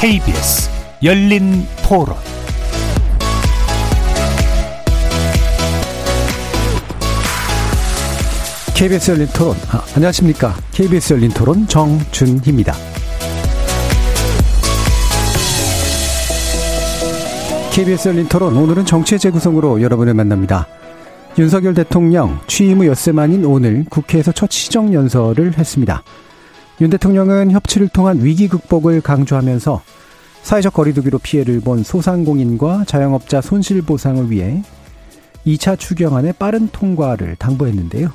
KBS 열린 토론 KBS 열린 토론. 아, 안녕하십니까. KBS 열린 토론 정준희입니다. KBS 열린 토론. 오늘은 정치의 재구성으로 여러분을 만납니다. 윤석열 대통령 취임 후 엿새 만인 오늘 국회에서 첫 시정연설을 했습니다. 윤 대통령은 협치를 통한 위기 극복을 강조하면서 사회적 거리두기로 피해를 본 소상공인과 자영업자 손실 보상을 위해 2차 추경안의 빠른 통과를 당부했는데요.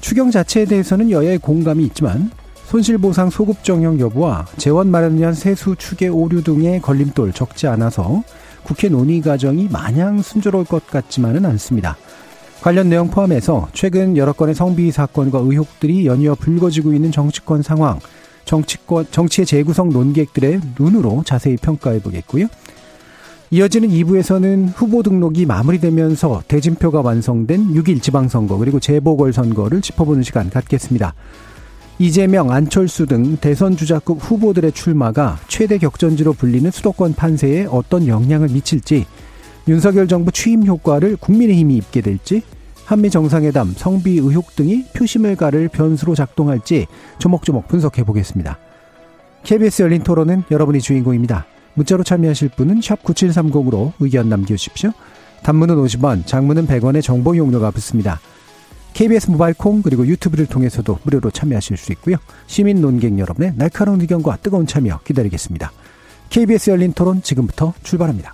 추경 자체에 대해서는 여야의 공감이 있지만 손실보상 소급 정형 여부와 재원 마련위한 세수 추계 오류 등의 걸림돌 적지 않아서 국회 논의 과정이 마냥 순조로울 것 같지만은 않습니다. 관련 내용 포함해서 최근 여러 건의 성비 사건과 의혹들이 연이어 불거지고 있는 정치권 상황, 정치권, 정치의 재구성 논객들의 눈으로 자세히 평가해 보겠고요. 이어지는 2부에서는 후보 등록이 마무리되면서 대진표가 완성된 6일 지방선거 그리고 재보궐선거를 짚어보는 시간 갖겠습니다. 이재명, 안철수 등 대선 주자급 후보들의 출마가 최대 격전지로 불리는 수도권 판세에 어떤 영향을 미칠지, 윤석열 정부 취임 효과를 국민의힘이 입게 될지, 한미 정상회담, 성비 의혹 등이 표심을 가를 변수로 작동할지 조목조목 분석해 보겠습니다. KBS 열린 토론은 여러분이 주인공입니다. 문자로 참여하실 분은 9730으로 의견 남겨주십시오. 단문은 50원, 장문은 100원의 정보 이용료가 붙습니다. KBS 모바일 콩 그리고 유튜브를 통해서도 무료로 참여하실 수 있고요. 시민 논객 여러분의 날카로운 의견과 뜨거운 참여 기다리겠습니다. KBS 열린 토론 지금부터 출발합니다.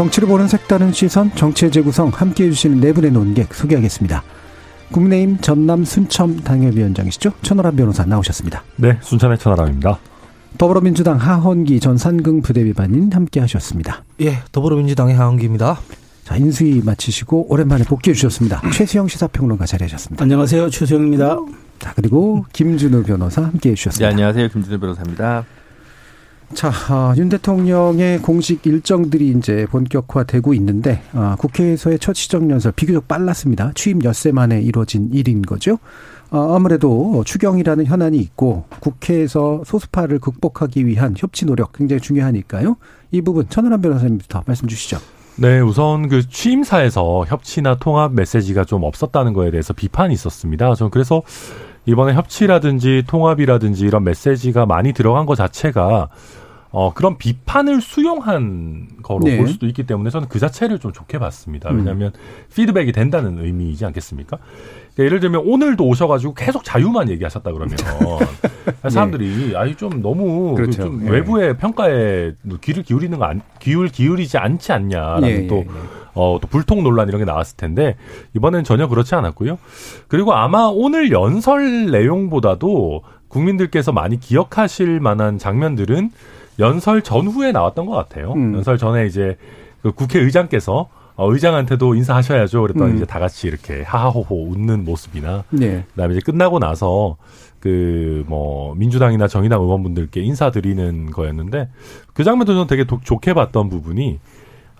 정치를 보는 색다른 시선, 정치의 재구성 함께 해주시는 네 분의 논객 소개하겠습니다. 국민의힘 전남 순천 당협위원장이시죠? 천하람 변호사 나오셨습니다. 네, 순천의 천하람입니다. 더불어민주당 하헌기 전 산금 부대비반인 함께 하셨습니다. 예, 더불어민주당의 하헌기입니다. 자, 인수위 마치시고 오랜만에 복귀해 주셨습니다. 최수영 시사평론가 자리하셨습니다. 안녕하세요. 최수영입니다. 자, 그리고 김준우 변호사 함께 해 주셨습니다. 네, 안녕하세요. 김준우 변호사입니다. 자, 아, 윤 대통령의 공식 일정들이 이제 본격화되고 있는데 아, 국회에서의 첫 시정연설 비교적 빨랐습니다. 취임 엿새 만에 이루어진 일인 거죠. 아, 아무래도 추경이라는 현안이 있고 국회에서 소수파를 극복하기 위한 협치 노력 굉장히 중요하니까요. 이 부분 천하람 변호사님부터 말씀 주시죠. 네, 우선 그 취임사에서 협치나 통합 메시지가 좀 없었다는 거에 대해서 비판이 있었습니다. 저는 그래서 이번에 협치라든지 통합이라든지 이런 메시지가 많이 들어간 것 자체가 어, 그런 비판을 수용한 거로 네. 볼 수도 있기 때문에 저는 그 자체를 좀 좋게 봤습니다. 왜냐하면 피드백이 된다는 의미이지 않겠습니까? 그러니까 예를 들면 오늘도 오셔가지고 계속 자유만 얘기하셨다 그러면 사람들이 아니 좀 너무 그 그렇죠. 좀 예. 외부의 평가에 귀를 기울이는 거 안, 기울 기울이지 않지 않냐라는 예, 또 예, 예. 어, 또 불통 논란 이런 게 나왔을 텐데 이번엔 전혀 그렇지 않았고요. 그리고 아마 오늘 연설 내용보다도 국민들께서 많이 기억하실 만한 장면들은 연설 전후에 나왔던 것 같아요. 음. 연설 전에 이제 그 국회의장께서 어, 의장한테도 인사하셔야죠. 그랬더니 음. 이제 다 같이 이렇게 하하호호 웃는 모습이나 네. 그다음에 이제 끝나고 나서 그 뭐 민주당이나 정의당 의원분들께 인사드리는 거였는데 그 장면도 저는 되게 도- 좋게 봤던 부분이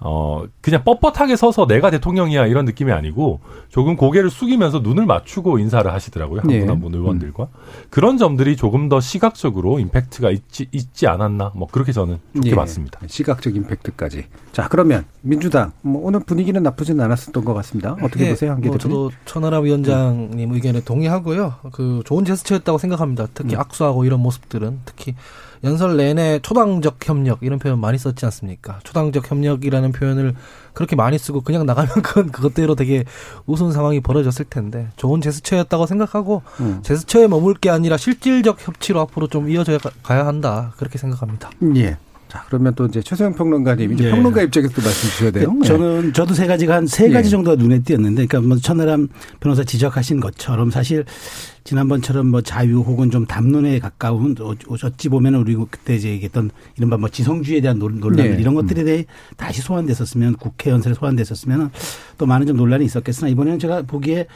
어 그냥 뻣뻣하게 서서 내가 대통령이야 이런 느낌이 아니고 조금 고개를 숙이면서 눈을 맞추고 인사를 하시더라고요 네. 한분 한분 의원들과 그런 점들이 조금 더 시각적으로 임팩트가 있지 있지 않았나 뭐 그렇게 저는 좋게 예. 봤습니다. 시각적 임팩트까지. 자, 그러면 민주당 뭐 오늘 분위기는 나쁘지는 않았었던 것 같습니다. 어떻게 예, 보세요, 한개 뭐 대표님? 저도 천하람 위원장님 의견에 동의하고요. 그 좋은 제스처였다고 생각합니다. 특히 음. 악수하고 이런 모습들은 특히 연설 내내 초당적 협력 이런 표현 많이 썼지 않습니까? 초당적 협력이라는 표현을 그렇게 많이 쓰고 그냥 나가면 그건 그것대로 되게 우스운 상황이 벌어졌을 텐데 좋은 제스처였다고 생각하고 음. 제스처에 머물 게 아니라 실질적 협치로 앞으로 좀 이어져 가야 한다 그렇게 생각합니다. 예. 자, 그러면 또 이제 최소영 평론가님, 이제 예. 평론가 입장에서 또 말씀 주셔야 돼요. 네. 저는 저도 세 가지가 한 세 가지 예. 정도가 눈에 띄었는데, 그러니까 뭐 천하람 변호사 지적하신 것처럼 사실 지난번처럼 뭐 자유 혹은 좀 담론에 가까운 어- 어찌 보면 우리 그때 이제 얘기했던 이른바 뭐 지성주의에 대한 논- 논란들 네. 이런 것들에 대해 다시 소환됐었으면 국회 연설에 소환됐었으면 또 많은 좀 논란이 있었겠으나 이번에는 제가 보기에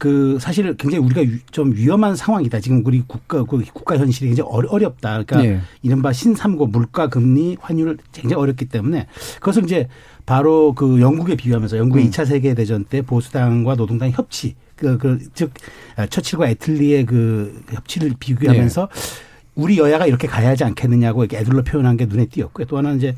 그 사실 굉장히 우리가 유- 좀 위험한 상황이다. 지금 우리 국가 그 국가 현실이 굉장히 어렵다. 그러니까 예. 이른바 신삼고 물가 금리 환율 굉장히 어렵기 때문에 그것을 이제 바로 그 영국에 비유하면서 영국의 음. 이 2차 세계 대전 때 보수당과 노동당 협치 그 그 즉 처칠과 애틀리의 그 협치를 비교하면서 우리 여야가 이렇게 가야 하지 않겠느냐고 이렇게 애들로 표현한 게 눈에 띄었고요. 또 하나는 이제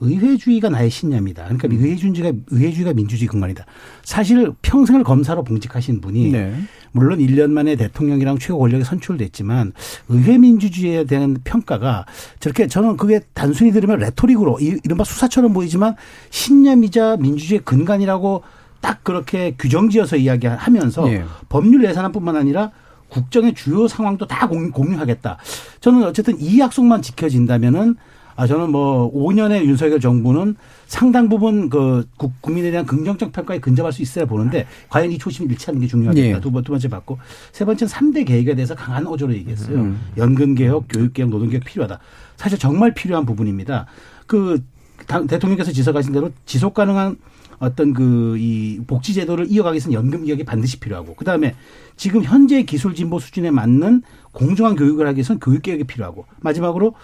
의회주의가 나의 신념이다. 그러니까 음. 의회주의가 의회주의가 민주주의 근간이다. 사실 평생을 검사로 봉직하신 분이 네. 물론 1년 만에 대통령이랑 최고 권력이 선출됐지만 의회 민주주의에 대한 평가가 저렇게 저는 그게 단순히 들으면 레토릭으로 이- 이른바 수사처럼 보이지만 신념이자 민주주의의 근간이라고 딱 그렇게 규정지어서 이야기하면서 예. 법률 예산안뿐만 아니라 국정의 주요 상황도 다 공- 공유 하겠다. 저는 어쨌든 이 약속만 지켜진다면은 아 저는 뭐 5년의 윤석열 정부는 상당 부분 그 국- 국민에 대한 긍정적 평가에 근접할 수 있어야 보는데 과연 이 잃지 않는 게 중요하겠다. 예. 두, 번, 두 번째 받고 세 번째는 3대 개혁에 대해서 강한 어조로 얘기했어요. 음. 연금 개혁, 교육 개혁, 노동 개혁 필요하다. 사실 정말 필요한 부분입니다. 그 당- 대통령께서 지적하신 대로 지속 가능한 어떤 그 이 복지 제도를 이어가기 위해서는 연금 개혁이 반드시 필요하고 그다음에 지금 현재 기술 진보 수준에 맞는 공정한 교육을 하기 위해서는 교육 개혁이 필요하고 마지막으로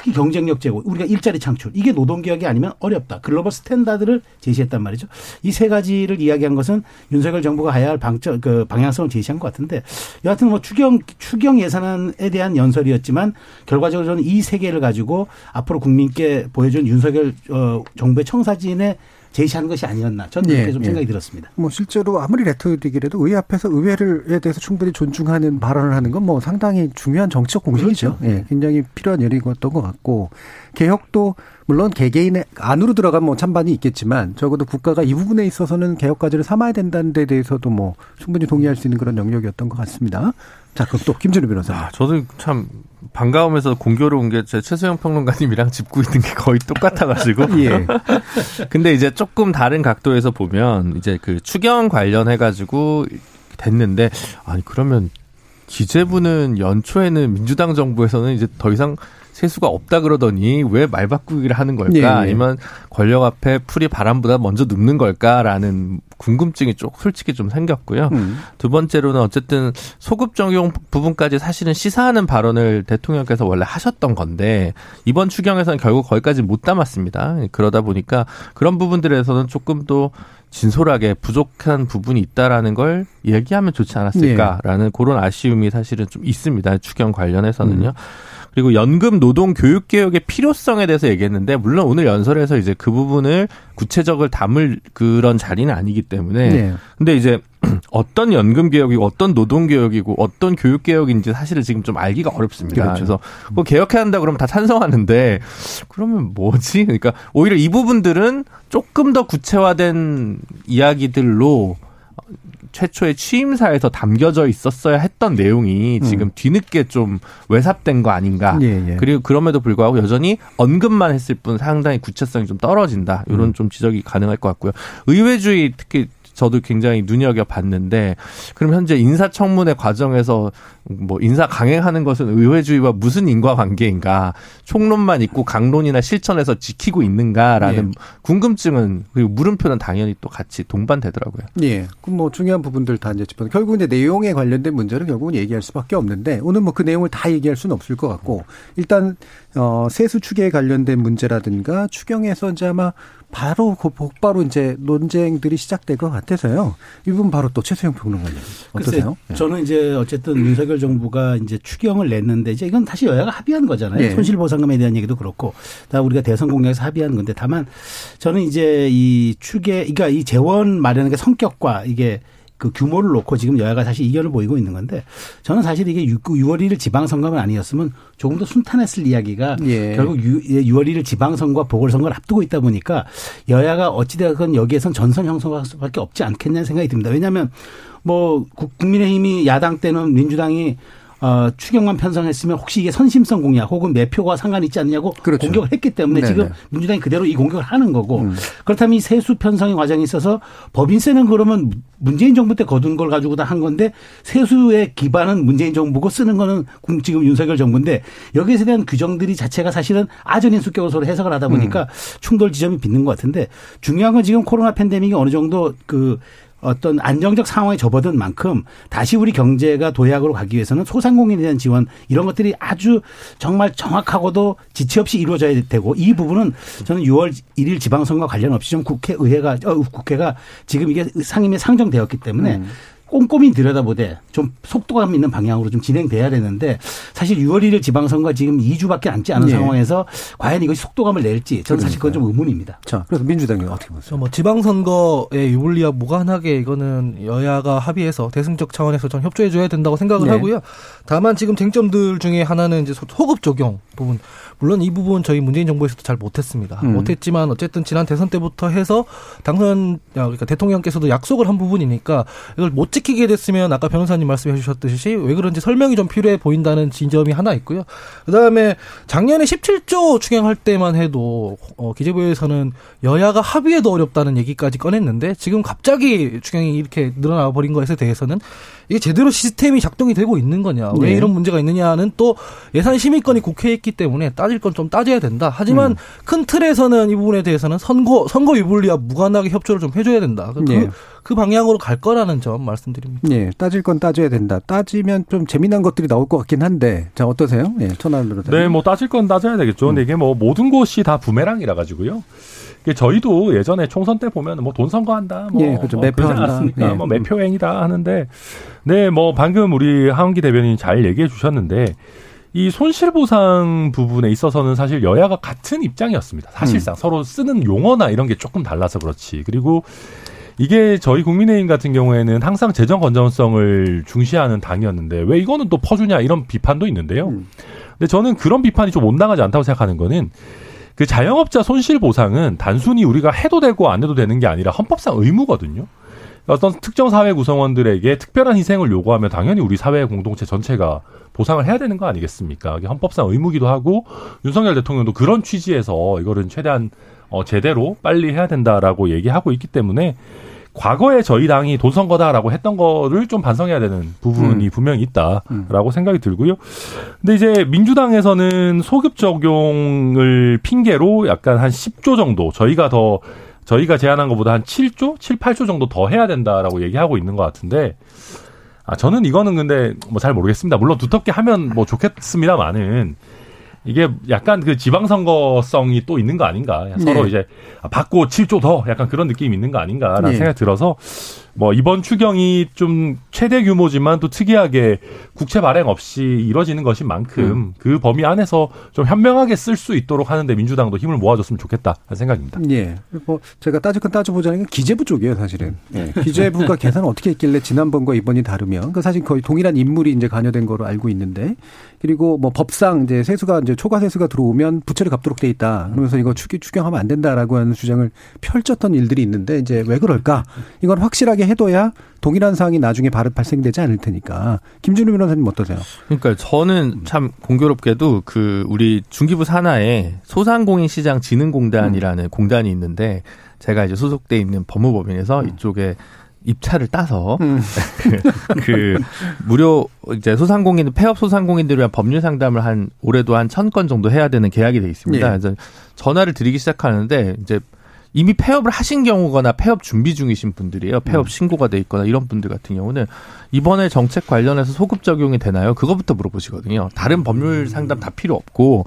특히 경쟁력 제고 우리가 일자리 창출. 이게 노동 개혁이 아니면 어렵다. global standard를 제시했단 말이죠. 이 세 가지를 이야기한 것은 윤석열 정부가 가야 할 방점 그 방향성을 제시한 것 같은데 여하튼 뭐 추경 추경 예산안에 대한 연설이었지만 결과적으로 저는 이 세 개를 가지고 앞으로 국민께 보여준 윤석열 어, 정부의 청사진에 제시하는 것이 아니었나 저는 그렇게 예, 좀 예. 생각이 들었습니다. 뭐 실제로 아무리 레토릭이라도 의회 앞에서 의회를에 대해서 충분히 존중하는 발언을 하는 건 뭐 상당히 중요한 정치적 공식이죠. 그렇죠. 예, 굉장히 필요한 일이었던 것 같고 개혁도 물론 개개인의 안으로 들어가면 뭐 찬반이 있겠지만 적어도 국가가 이 부분에 있어서는 개혁 과제를 삼아야 된다는 데 대해서도 뭐 충분히 동의할 수 있는 그런 영역이었던 것 같습니다. 자, 그럼 또 김준우 변호사님. 아, 저도 참 반가우면서 공교로운 게 제 최소영 평론가님이랑 짚고 있는 게 거의 똑같아가지고. 예. 근데 이제 조금 다른 각도에서 보면 이제 그 추경 관련해가지고 됐는데 아니 그러면 기재부는 연초에는 민주당 정부에서는 이제 더 이상 세수가 없다 그러더니 왜 말 바꾸기를 하는 걸까? 예, 예. 아니면 권력 앞에 풀이 바람보다 먼저 눕는 걸까라는 궁금증이 좀 솔직히 좀 생겼고요. 음. 두 번째로는 어쨌든 소급 적용 부분까지 사실은 시사하는 발언을 대통령께서 원래 하셨던 건데 이번 추경에서는 결국 거기까지 못 담았습니다. 그러다 보니까 그런 부분들에서는 조금 더 진솔하게 부족한 부분이 있다라는 걸 얘기하면 좋지 않았을까라는 그런 아쉬움이 사실은 좀 있습니다. 추경 관련해서는요. 그리고 연금 노동 교육 개혁의 필요성에 대해서 얘기했는데 물론 오늘 연설에서 이제 그 부분을 구체적으로 담을 그런 자리는 아니기 때문에 네. 근데 이제 어떤 연금 개혁이고 어떤 노동 개혁이고 어떤 교육 개혁인지 사실은 지금 좀 알기가 어렵습니다. 그렇죠. 그래서 그거 개혁해야 한다 그러면 다 찬성하는데 그러면 뭐지? 그러니까 오히려 이 부분들은 조금 더 구체화된 이야기들로 최초의 취임사에서 담겨져 있었어야 했던 내용이 지금 뒤늦게 좀 외삽된 거 아닌가. 음. 예, 예. 그리고 그럼에도 불구하고 여전히 언급만 했을 뿐 상당히 구체성이 좀 떨어진다. 이런 음. 좀 지적이 가능할 것 같고요. 의회주의 특히 저도 굉장히 눈여겨 봤는데 그럼 현재 인사청문회 과정에서 뭐 인사 강행하는 것은 의회주의와 무슨 인과관계인가 총론만 있고 강론이나 실천에서 지키고 있는가라는 예. 궁금증은 그리고 물음표는 당연히 또 같이 동반되더라고요. 예. 그럼 뭐 중요한 부분들 다 이제 짚어. 결국 이제 내용에 관련된 문제는 결국은 얘기할 수밖에 없는데 오늘 뭐 그 내용을 다 얘기할 수는 없을 것 같고 일단 어 세수 추계에 관련된 문제라든가 추경에서 이제 아마 바로 그 곧바로 이제 논쟁들이 시작될 것 같아서요. 이 부분 바로 또 최수영 평론가님 어떠세요? 글쎄, 저는 이제 어쨌든 윤석열 정부가 이제 추경을 냈는데 이제 이건 다시 여야가 합의한 거잖아요. 네. 손실보상금에 대한 얘기도 그렇고 다 우리가 대선 공약에서 합의한 건데 다만 저는 이제 이 추계, 그러니까 이 재원 마련의 성격과 이게 그 규모를 놓고 지금 여야가 사실 이견을 보이고 있는 건데 저는 사실 이게 6월 1일 지방선거만 아니었으면 조금 더 순탄했을 이야기가 예. 결국 6월 1일 지방선거와 보궐선거를 앞두고 있다 보니까 여야가 어찌되건 여기에선 전선 형성할 수밖에 없지 않겠냐는 생각이 듭니다. 왜냐하면 뭐 국- 국민의힘이 야당 때는 민주당이 어, 추경만 편성했으면 혹시 이게 선심성 공약 혹은 매표가 상관이 있지 않냐고 그렇죠. 공격을 했기 때문에 네네. 지금 민주당이 그대로 이 공격을 하는 거고 음. 그렇다면 이 세수 편성의 과정에 있어서 법인세는 그러면 문재인 정부 때 거둔 걸 가지고 다 한 건데 세수의 기반은 문재인 정부고 쓰는 거는 군- 지금 윤석열 정부인데 여기에 대한 규정들이 자체가 사실은 아전인 수격으로 서로 해석을 하다 보니까 충돌 지점이 빚는 것 같은데 중요한 건 지금 코로나 팬데믹이 어느 정도 그 어떤 안정적 상황에 접어든 만큼 다시 우리 경제가 도약으로 가기 위해서는 소상공인에 대한 지원 이런 것들이 아주 정말 정확하고도 지체 없이 이루어져야 되고 이 부분은 저는 6월 1일 지방선거 관련 없이 좀 국회 의회가 어, 국회가 지금 이게 상임에 상정되었기 때문에 꼼꼼히 들여다보되 좀 속도감 있는 방향으로 좀 진행돼야 되는데 사실 6월 1일 지방선거 지금 2주밖에 남지 않은 예. 상황에서 과연 이것이 속도감을 낼지 저는 사실 그건 좀 의문입니다. 자, 그래서 민주당이 어떻게 보세요? 뭐 지방선거의 유불리와 무관하게 이거는 여야가 합의해서 대승적 차원에서 전 협조해줘야 된다고 생각을 네. 하고요. 다만 지금 쟁점들 중에 하나는 이제 소- 소급 적용 부분. 물론 이 부분 저희 문재인 정부에서도 잘 못했습니다. 음. 못했지만 어쨌든 지난 대선 때부터 해서 당선 야, 그러니까 대통령께서도 약속을 한 부분이니까 이걸 못 지키게 됐으면 아까 변호사님 말씀해 주셨듯이 왜 그런지 설명이 좀 필요해 보인다는 지점이 하나 있고요. 그다음에 작년에 17조 추경할 때만 해도 어, 기재부에서는 여야가 합의해도 어렵다는 얘기까지 꺼냈는데 지금 갑자기 추경이 이렇게 늘어나 버린 것에 대해서는 이게 제대로 시스템이 작동이 되고 있는 거냐 왜 네. 이런 문제가 있느냐는 또 예산 심의권이 국회에 있기 때문에 따질 건 좀 따져야 된다. 음. 하지만 큰 틀에서는 이 부분에 대해서는 선거 선거 유불리와 무관하게 협조를 좀 해줘야 된다. 그, 네. 그 방향으로 갈 거라는 점 말씀드립니다. 예, 따질 건 따져야 된다. 따지면 좀 재미난 것들이 나올 것 같긴 한데, 자 어떠세요? 예, 천안 변호사님. 네, 뭐 따질 건 따져야 되겠죠. 근데 이게 뭐 모든 곳이 다 부메랑이라 가지고요. 저희도 예전에 총선 때 보면 뭐 돈 선거한다, 뭐 예, 그렇죠. 뭐 그러지. 않았습니까? 예. 뭐 매표행위다 하는데, 네, 뭐 방금 우리 하은기 대변인이 잘 얘기해 주셨는데 이 손실보상 부분에 있어서는 사실 여야가 같은 입장이었습니다. 사실상 서로 쓰는 용어나 이런 게 조금 달라서 그렇지. 그리고 이게 저희 국민의힘 같은 경우에는 항상 재정 건전성을 중시하는 당이었는데 왜 이거는 또 퍼주냐 이런 비판도 있는데요. 음. 근데 저는 그런 비판이 좀 온당하지 않다고 생각하는 거는 그 자영업자 손실 보상은 단순히 우리가 해도 되고 안 해도 되는 게 아니라 헌법상 의무거든요. 어떤 특정 사회 구성원들에게 특별한 희생을 요구하면 당연히 우리 사회 공동체 전체가 보상을 해야 되는 거 아니겠습니까? 이게 헌법상 의무기도 하고 윤석열 대통령도 그런 취지에서 이거를 최대한 어, 제대로 빨리 해야 된다라고 얘기하고 있기 때문에 과거에 저희 당이 돈 선거다라고 했던 거를 좀 반성해야 되는 부분이 음. 분명히 있다라고 생각이 들고요. 근데 이제 민주당에서는 소급 적용을 핑계로 약간 한 10조 정도 저희가 더 저희가 제안한 것보다 한 7조, 7, 8조 정도 더 해야 된다라고 얘기하고 있는 것 같은데 아 저는 이거는 근데 뭐 잘 모르겠습니다. 물론 두텁게 하면 뭐 좋겠습니다만은 이게 약간 그 지방선거성이 또 있는 거 아닌가. 서로 네. 이제 아, 받고 7조 더 약간 그런 느낌이 있는 거 아닌가라는 네. 생각이 들어서 뭐 이번 추경이 좀 최대 규모지만 또 특이하게 국채 발행 없이 이뤄지는 것인 만큼 음. 그 범위 안에서 좀 현명하게 쓸 수 있도록 하는데 민주당도 힘을 모아줬으면 좋겠다는 생각입니다. 예. 뭐 제가 따질 건 따져보자는 게 기재부 쪽이에요, 사실은. 예. 기재부가 계산을 어떻게 했길래 지난번과 이번이 다르면 그 사실 거의 동일한 인물이 이제 관여된 거로 알고 있는데 그리고 뭐 법상 이제 세수가 이제 초과 세수가 들어오면 부채를 갚도록 돼 있다. 그러면서 이거 추, 추경하면 안 된다라고 하는 주장을 펼쳤던 일들이 있는데 이제 왜 그럴까? 이건 확실하게 해둬야 동일한 사항이 나중에 발- 발생되지 않을 테니까. 김준우 변호사님 어떠세요? 그러니까 저는 참 공교롭게도 그 우리 중기부 산하에 소상공인 시장 진흥공단이라는 공단이 있는데 제가 이제 소속돼 있는 법무법인에서 이쪽에 입찰을 따서 음. 그 무료 이제 소상공인 폐업 소상공인들을 위한 법률 상담을 한 올해도 한 천 건 정도 해야 되는 계약이 돼 있습니다. 예. 그래서 전화를 드리기 시작하는데 이제 이미 폐업을 하신 경우거나 폐업 준비 중이신 분들이에요. 폐업 신고가 돼 있거나 이런 분들 같은 경우는 이번에 정책 관련해서 소급 적용이 되나요? 그것부터 물어보시거든요. 다른 법률 상담 다 필요 없고.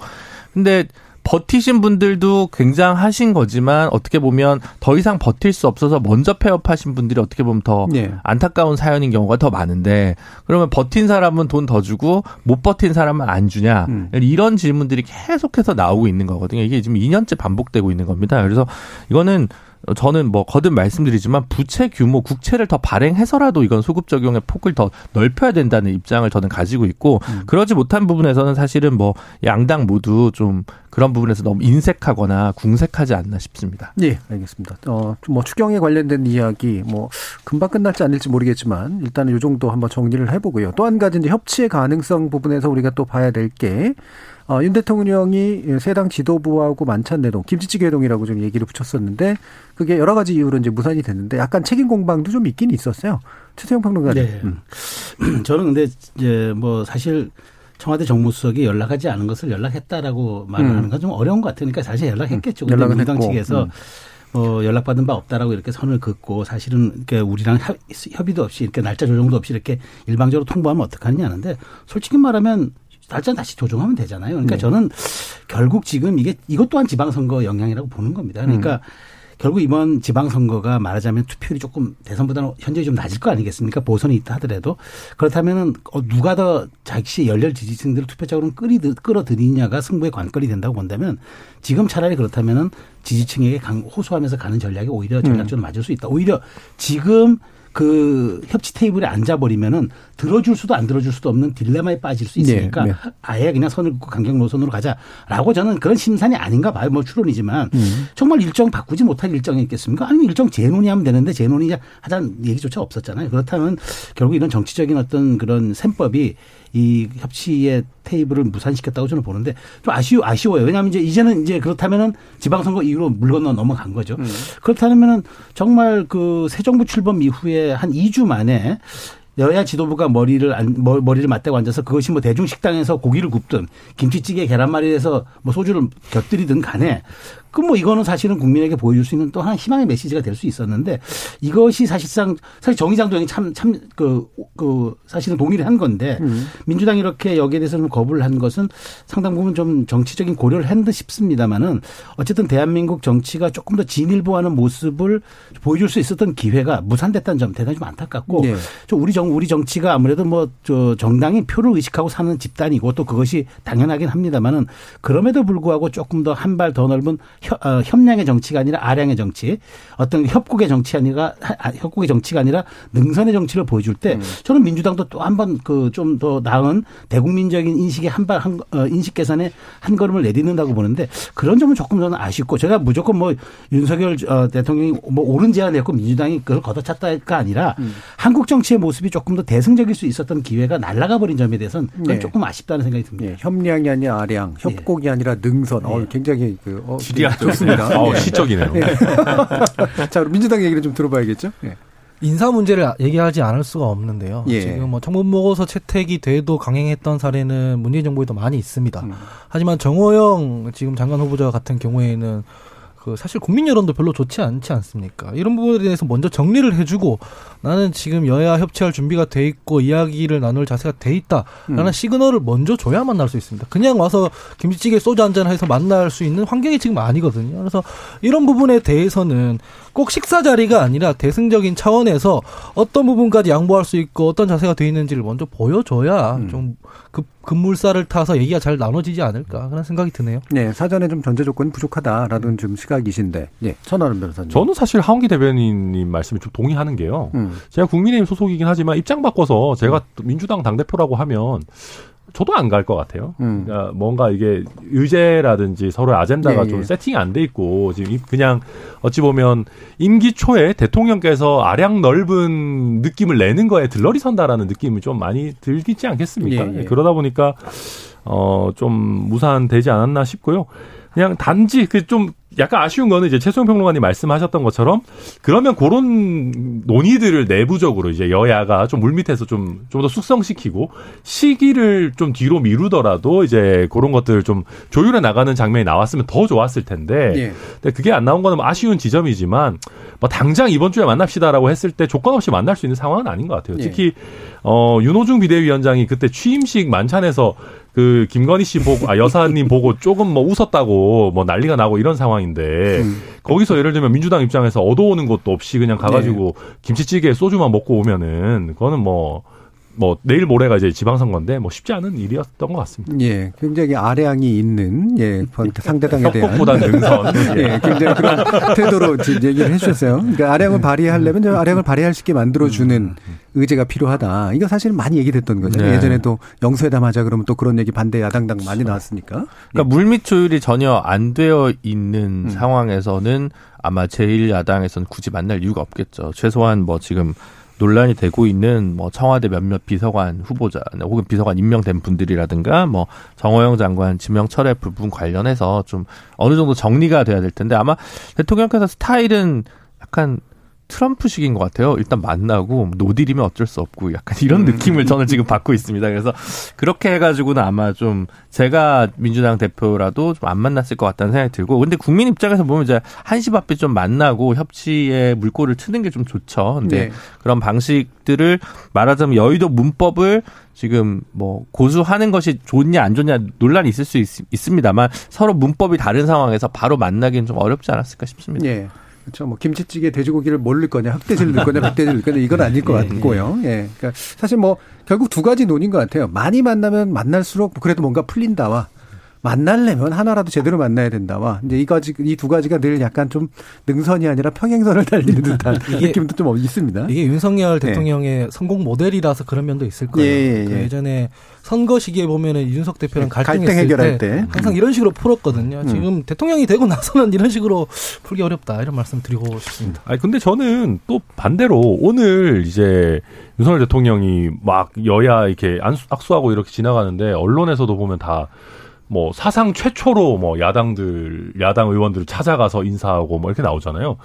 근데 버티신 분들도 굉장하신 거지만 어떻게 보면 더 이상 버틸 수 없어서 먼저 폐업하신 분들이 어떻게 보면 더 예. 안타까운 사연인 경우가 더 많은데 그러면 버틴 사람은 돈 더 주고 못 버틴 사람은 안 주냐 음. 이런 질문들이 계속해서 나오고 있는 거거든요. 이게 지금 2년째 반복되고 있는 겁니다. 그래서 이거는 어, 저는 뭐 거듭 말씀드리지만 부채 규모 국채를 더 발행해서라도 이건 소급 적용의 폭을 더 넓혀야 된다는 입장을 저는 가지고 있고 음. 그러지 못한 부분에서는 사실은 뭐 양당 모두 좀 그런 부분에서 너무 인색하거나 궁색하지 않나 싶습니다. 예, 알겠습니다. 어, 좀뭐 추경에 관련된 이야기, 뭐, 금방 끝날지 않을지 모르겠지만, 일단은 요 정도 한번 정리를 해보고요. 또 한 가지 이제 협치의 가능성 부분에서 우리가 또 봐야 될 게, 어, 윤 대통령이 새당 지도부하고 만찬 내동, 김치찌개 회동이라고 좀 얘기를 붙였었는데, 그게 여러 가지 이유로 이제 무산이 됐는데, 약간 책임 공방도 좀 있긴 있었어요. 최태형 평론가님. 네. 음. 저는 근데 이제 뭐 사실 청와대 정무수석이 연락하지 않은 것을 연락했다라고 말을 음. 하는 건 좀 어려운 것 같으니까 사실 연락했겠죠. 음. 근데 민주당 했고. 측에서 음. 어, 연락받은 바 없다라고 이렇게 선을 긋고 사실은 이렇게 우리랑 협- 협의도 없이 이렇게 날짜 조정도 없이 이렇게 일방적으로 통보하면 어떡하느냐 하는데 솔직히 말하면 날짜 다시 조정하면 되잖아요. 그러니까 네. 저는 결국 지금 이게 이것 또한 지방선거 영향이라고 보는 겁니다. 그러니까 결국 이번 지방선거가 말하자면 투표율이 조금 대선보다는 현저히 좀 낮을 거 아니겠습니까? 보선이 있다 하더라도 그렇다면은 어, 누가 더 자기의 열렬 지지층들을 투표적으로 끌이 끌어들이냐가 승부의 관건이 된다고 본다면 지금 차라리 그렇다면은 지지층에게 강, 호소하면서 가는 전략이 오히려 전략적으로 맞을 수 있다. 오히려 지금 그 협치 테이블에 앉아버리면은 들어줄 수도 안 들어줄 수도 없는 딜레마에 빠질 수 있으니까 네, 네. 아예 그냥 선을 긋고 강경 노선으로 가자라고 저는 그런 심산이 아닌가 봐요. 뭐 추론이지만 음. 정말 일정 바꾸지 못할 일정이 있겠습니까? 아니면 일정 재논의하면 되는데 재논의 하자는 얘기조차 없었잖아요. 그렇다면 결국 이런 정치적인 어떤 그런 셈법이 이 협치의 테이블을 무산시켰다고 저는 보는데 좀 아쉬워 아쉬워요. 왜냐하면 이제 이제는 이제 그렇다면은 지방선거 이후로 물 건너 넘어간 거죠. 그렇다면은 정말 그 새 정부 출범 이후에 한 2주 만에 여야 지도부가 머리를 안, 머- 머리를 맞대고 앉아서 그것이 뭐 대중 식당에서 고기를 굽든 김치찌개 계란말이에서 뭐 소주를 곁들이든 간에 그뭐 이거는 사실은 국민에게 보여줄 수 있는 또 하나 희망의 메시지가 될 수 있었는데 이것이 사실상 사실 정의장 도형이 참 참 그 그 사실은 동의를 한 건데 민주당이 이렇게 여기에 대해서 는 거부를 한 것은 상당 부분 좀 정치적인 고려를 한 듯 싶습니다만은 어쨌든 대한민국 정치가 조금 더 진일보하는 모습을 보여줄 수 있었던 기회가 무산됐다는 점 대단히 좀 안타깝고 네. 좀 우리 정 우리 정치가 아무래도 뭐 저 정당이 표를 의식하고 사는 집단이고 또 그것이 당연하긴 합니다만은 그럼에도 불구하고 조금 더 한 발 더 넓은 협, 어, 협량의 정치가 아니라 아량의 정치 어떤 협국의 정치 아니라 아, 협국의 정치가 아니라 능선의 정치를 보여줄 때 저는 민주당도 또 한 번 그 좀 더 나은 대국민적인 인식의 한발 한, 어, 인식 개선에 한 걸음을 내딛는다고 보는데 그런 점은 조금 저는 아쉽고 제가 무조건 뭐 윤석열 어, 대통령이 뭐 옳은 제안을 했고 민주당이 그걸 걷어찼다가 아니라 한국 정치의 모습이 조금 더 대승적일 수 있었던 기회가 날아가 버린 점에 대해서는 그건 네. 조금 아쉽다는 생각이 듭니다. 예, 협량이 아니라 아량, 협곡이 아니라 능선. 어, 굉장히 그, 어, 좋습니다. 어, 예. 시적이네요. 자, 그럼 민주당 얘기를 좀 들어봐야겠죠? 예. 인사 문제를 얘기하지 않을 수가 없는데요. 예. 지금 뭐 청문 보고서 채택이 돼도 강행했던 사례는 문재인 정부에도 많이 있습니다. 음. 하지만 정호영 지금 장관 후보자 같은 경우에는 그 사실 국민 여론도 별로 좋지 않지 않습니까? 이런 부분에 대해서 먼저 정리를 해주고 나는 지금 여야 협치할 준비가 돼 있고 이야기를 나눌 자세가 돼 있다라는 음. 시그널을 먼저 줘야 만날 수 있습니다. 그냥 와서 김치찌개 소주 한 잔 해서 만날 수 있는 환경이 지금 아니거든요. 그래서 이런 부분에 대해서는 꼭 식사 자리가 아니라 대승적인 차원에서 어떤 부분까지 양보할 수 있고 어떤 자세가 돼 있는지를 먼저 보여줘야 음. 좀 급, 급물살을 타서 얘기가 잘 나눠지지 않을까 그런 생각이 드네요. 네, 사전에 좀 전제 조건이 부족하다라는 좀 시각이신데, 예, 천하람 변호사님. 저는 사실 하원기 대변인님 말씀에 좀 동의하는 게요. 음. 제가 국민의힘 소속이긴 하지만 입장 바꿔서 제가 또 민주당 당대표라고 하면 저도 안 갈 것 같아요. 음. 그러니까 뭔가 이게 의제라든지 서로의 아젠다가 예, 좀 예. 세팅이 안 돼 있고 지금 이- 그냥 어찌 보면 임기 초에 대통령께서 아량 넓은 느낌을 내는 거에 들러리 선다라는 느낌이 좀 많이 들겠지 않겠습니까? 예, 예. 그러다 보니까 어좀 무산되지 않았나 싶고요. 그냥 단지 그 좀 약간 아쉬운 거는 이제 최소영 평론가님 말씀하셨던 것처럼 그러면 그런 논의들을 내부적으로 이제 여야가 좀 물밑에서 좀 좀 더 숙성시키고 시기를 좀 뒤로 미루더라도 이제 그런 것들 좀 조율해 나가는 장면이 나왔으면 더 좋았을 텐데 예. 근데 그게 안 나온 거는 뭐 아쉬운 지점이지만 뭐 당장 이번 주에 만납시다라고 했을 때 조건 없이 만날 수 있는 상황은 아닌 것 같아요. 예. 특히 어 윤호중 비대위원장이 그때 취임식 만찬에서 그 김건희 씨 보고 아 여사님 보고 조금 뭐 웃었다고 뭐 난리가 나고 이런 상황인데 음. 거기서 예를 들면 민주당 입장에서 얻어오는 것도 없이 그냥 가가지고 네. 김치찌개 소주만 먹고 오면은 그거는 뭐 뭐 내일 모레가 이제 지방선거인데 뭐 쉽지 않은 일이었던 것 같습니다. 예, 굉장히 아량이 있는 예 상대당에 대한 협곡보다 능선. 예, 굉장히 그런 태도로 얘기를 해주셨어요. 그러니까 아량을 발휘하려면 좀 아량을 발휘할 수 있게 만들어주는 의제가 필요하다. 이거 사실 많이 얘기됐던 거죠. 네. 예전에도 영수회담 하자 그러면 또 그런 얘기 반대 야당당 많이 나왔으니까. 그러니까 물밑 조율이 전혀 안 되어 있는 음. 상황에서는 아마 제1야당에서는 굳이 만날 이유가 없겠죠. 최소한 뭐 지금 논란이 되고 있는 뭐 청와대 몇몇 비서관 후보자 혹은 비서관 임명된 분들이라든가 뭐 정호영 장관 지명 철회 부분 관련해서 좀 어느 정도 정리가 돼야 될 텐데 아마 대통령께서 스타일은 약간 트럼프식인 것 같아요. 일단 만나고 노딜이면 어쩔 수 없고 약간 이런 느낌을 저는 지금 받고 있습니다. 그래서 그렇게 해가지고는 아마 좀 제가 민주당 대표라도 좀 안 만났을 것 같다는 생각이 들고 근데 국민 입장에서 보면 이제 한시 앞에 좀 만나고 협치에 물꼬를 트는 게 좀 좋죠. 근데 네. 그런 방식들을 말하자면 여의도 문법을 지금 뭐 고수하는 것이 좋냐 안 좋냐 논란이 있을 수 있, 습니다만 서로 문법이 다른 상황에서 바로 만나기는 좀 어렵지 않았을까 싶습니다. 예. 그렇죠. 뭐 김치찌개 돼지고기를 뭘 넣을 거냐, 흑돼지를 넣을 거냐, 백돼지를 넣을 거냐 이건 아닐 것 같고요. 예. 그러니까 사실 뭐 결국 두 가지 논인 것 같아요. 많이 만나면 만날수록 그래도 뭔가 풀린다와 만날려면 하나라도 제대로 만나야 된다와 이제 이 가지 이 두 가지가 늘 약간 좀 능선이 아니라 평행선을 달리는 듯한 이게- 느낌도 좀 있습니다. 이게 윤석열 네. 대통령의 성공 모델이라서 그런 면도 있을 거예요. 예, 예, 그 예. 예전에 선거 시기에 보면은 윤석 대표랑 갈등했을 갈등 해결할 때, 때. 음. 항상 이런 식으로 풀었거든요. 지금 대통령이 되고 나서는 이런 식으로 풀기 어렵다 이런 말씀 드리고 싶습니다. 아니 근데 저는 또 반대로 오늘 이제 윤석열 대통령이 막 여야 이렇게 악수하고 이렇게 지나가는데 언론에서도 보면 다 뭐 사상 최초로 뭐 야당들 야당 의원들을 찾아가서 인사하고 뭐 이렇게 나오잖아요.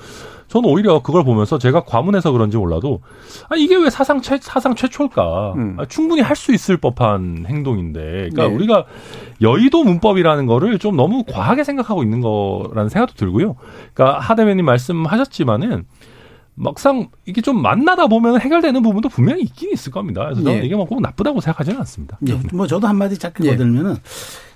저는 오히려 그걸 보면서 제가 과문해서 그런지 몰라도 아 이게 왜 사상 최 사상 최초일까? 음. 아, 충분히 할 수 있을 법한 행동인데, 그러니까 네. 우리가 여의도 문법이라는 거를 좀 너무 과하게 생각하고 있는 거라는 생각도 들고요. 그러니까 하 대변인 말씀하셨지만은 막상 이게 좀 만나다 보면 해결되는 부분도 분명히 있긴 있을 겁니다. 그래서 저는 예. 이게 뭐 꼭 나쁘다고 생각하지는 않습니다. 예. 뭐 저도 한마디 짧게 예. 거들면은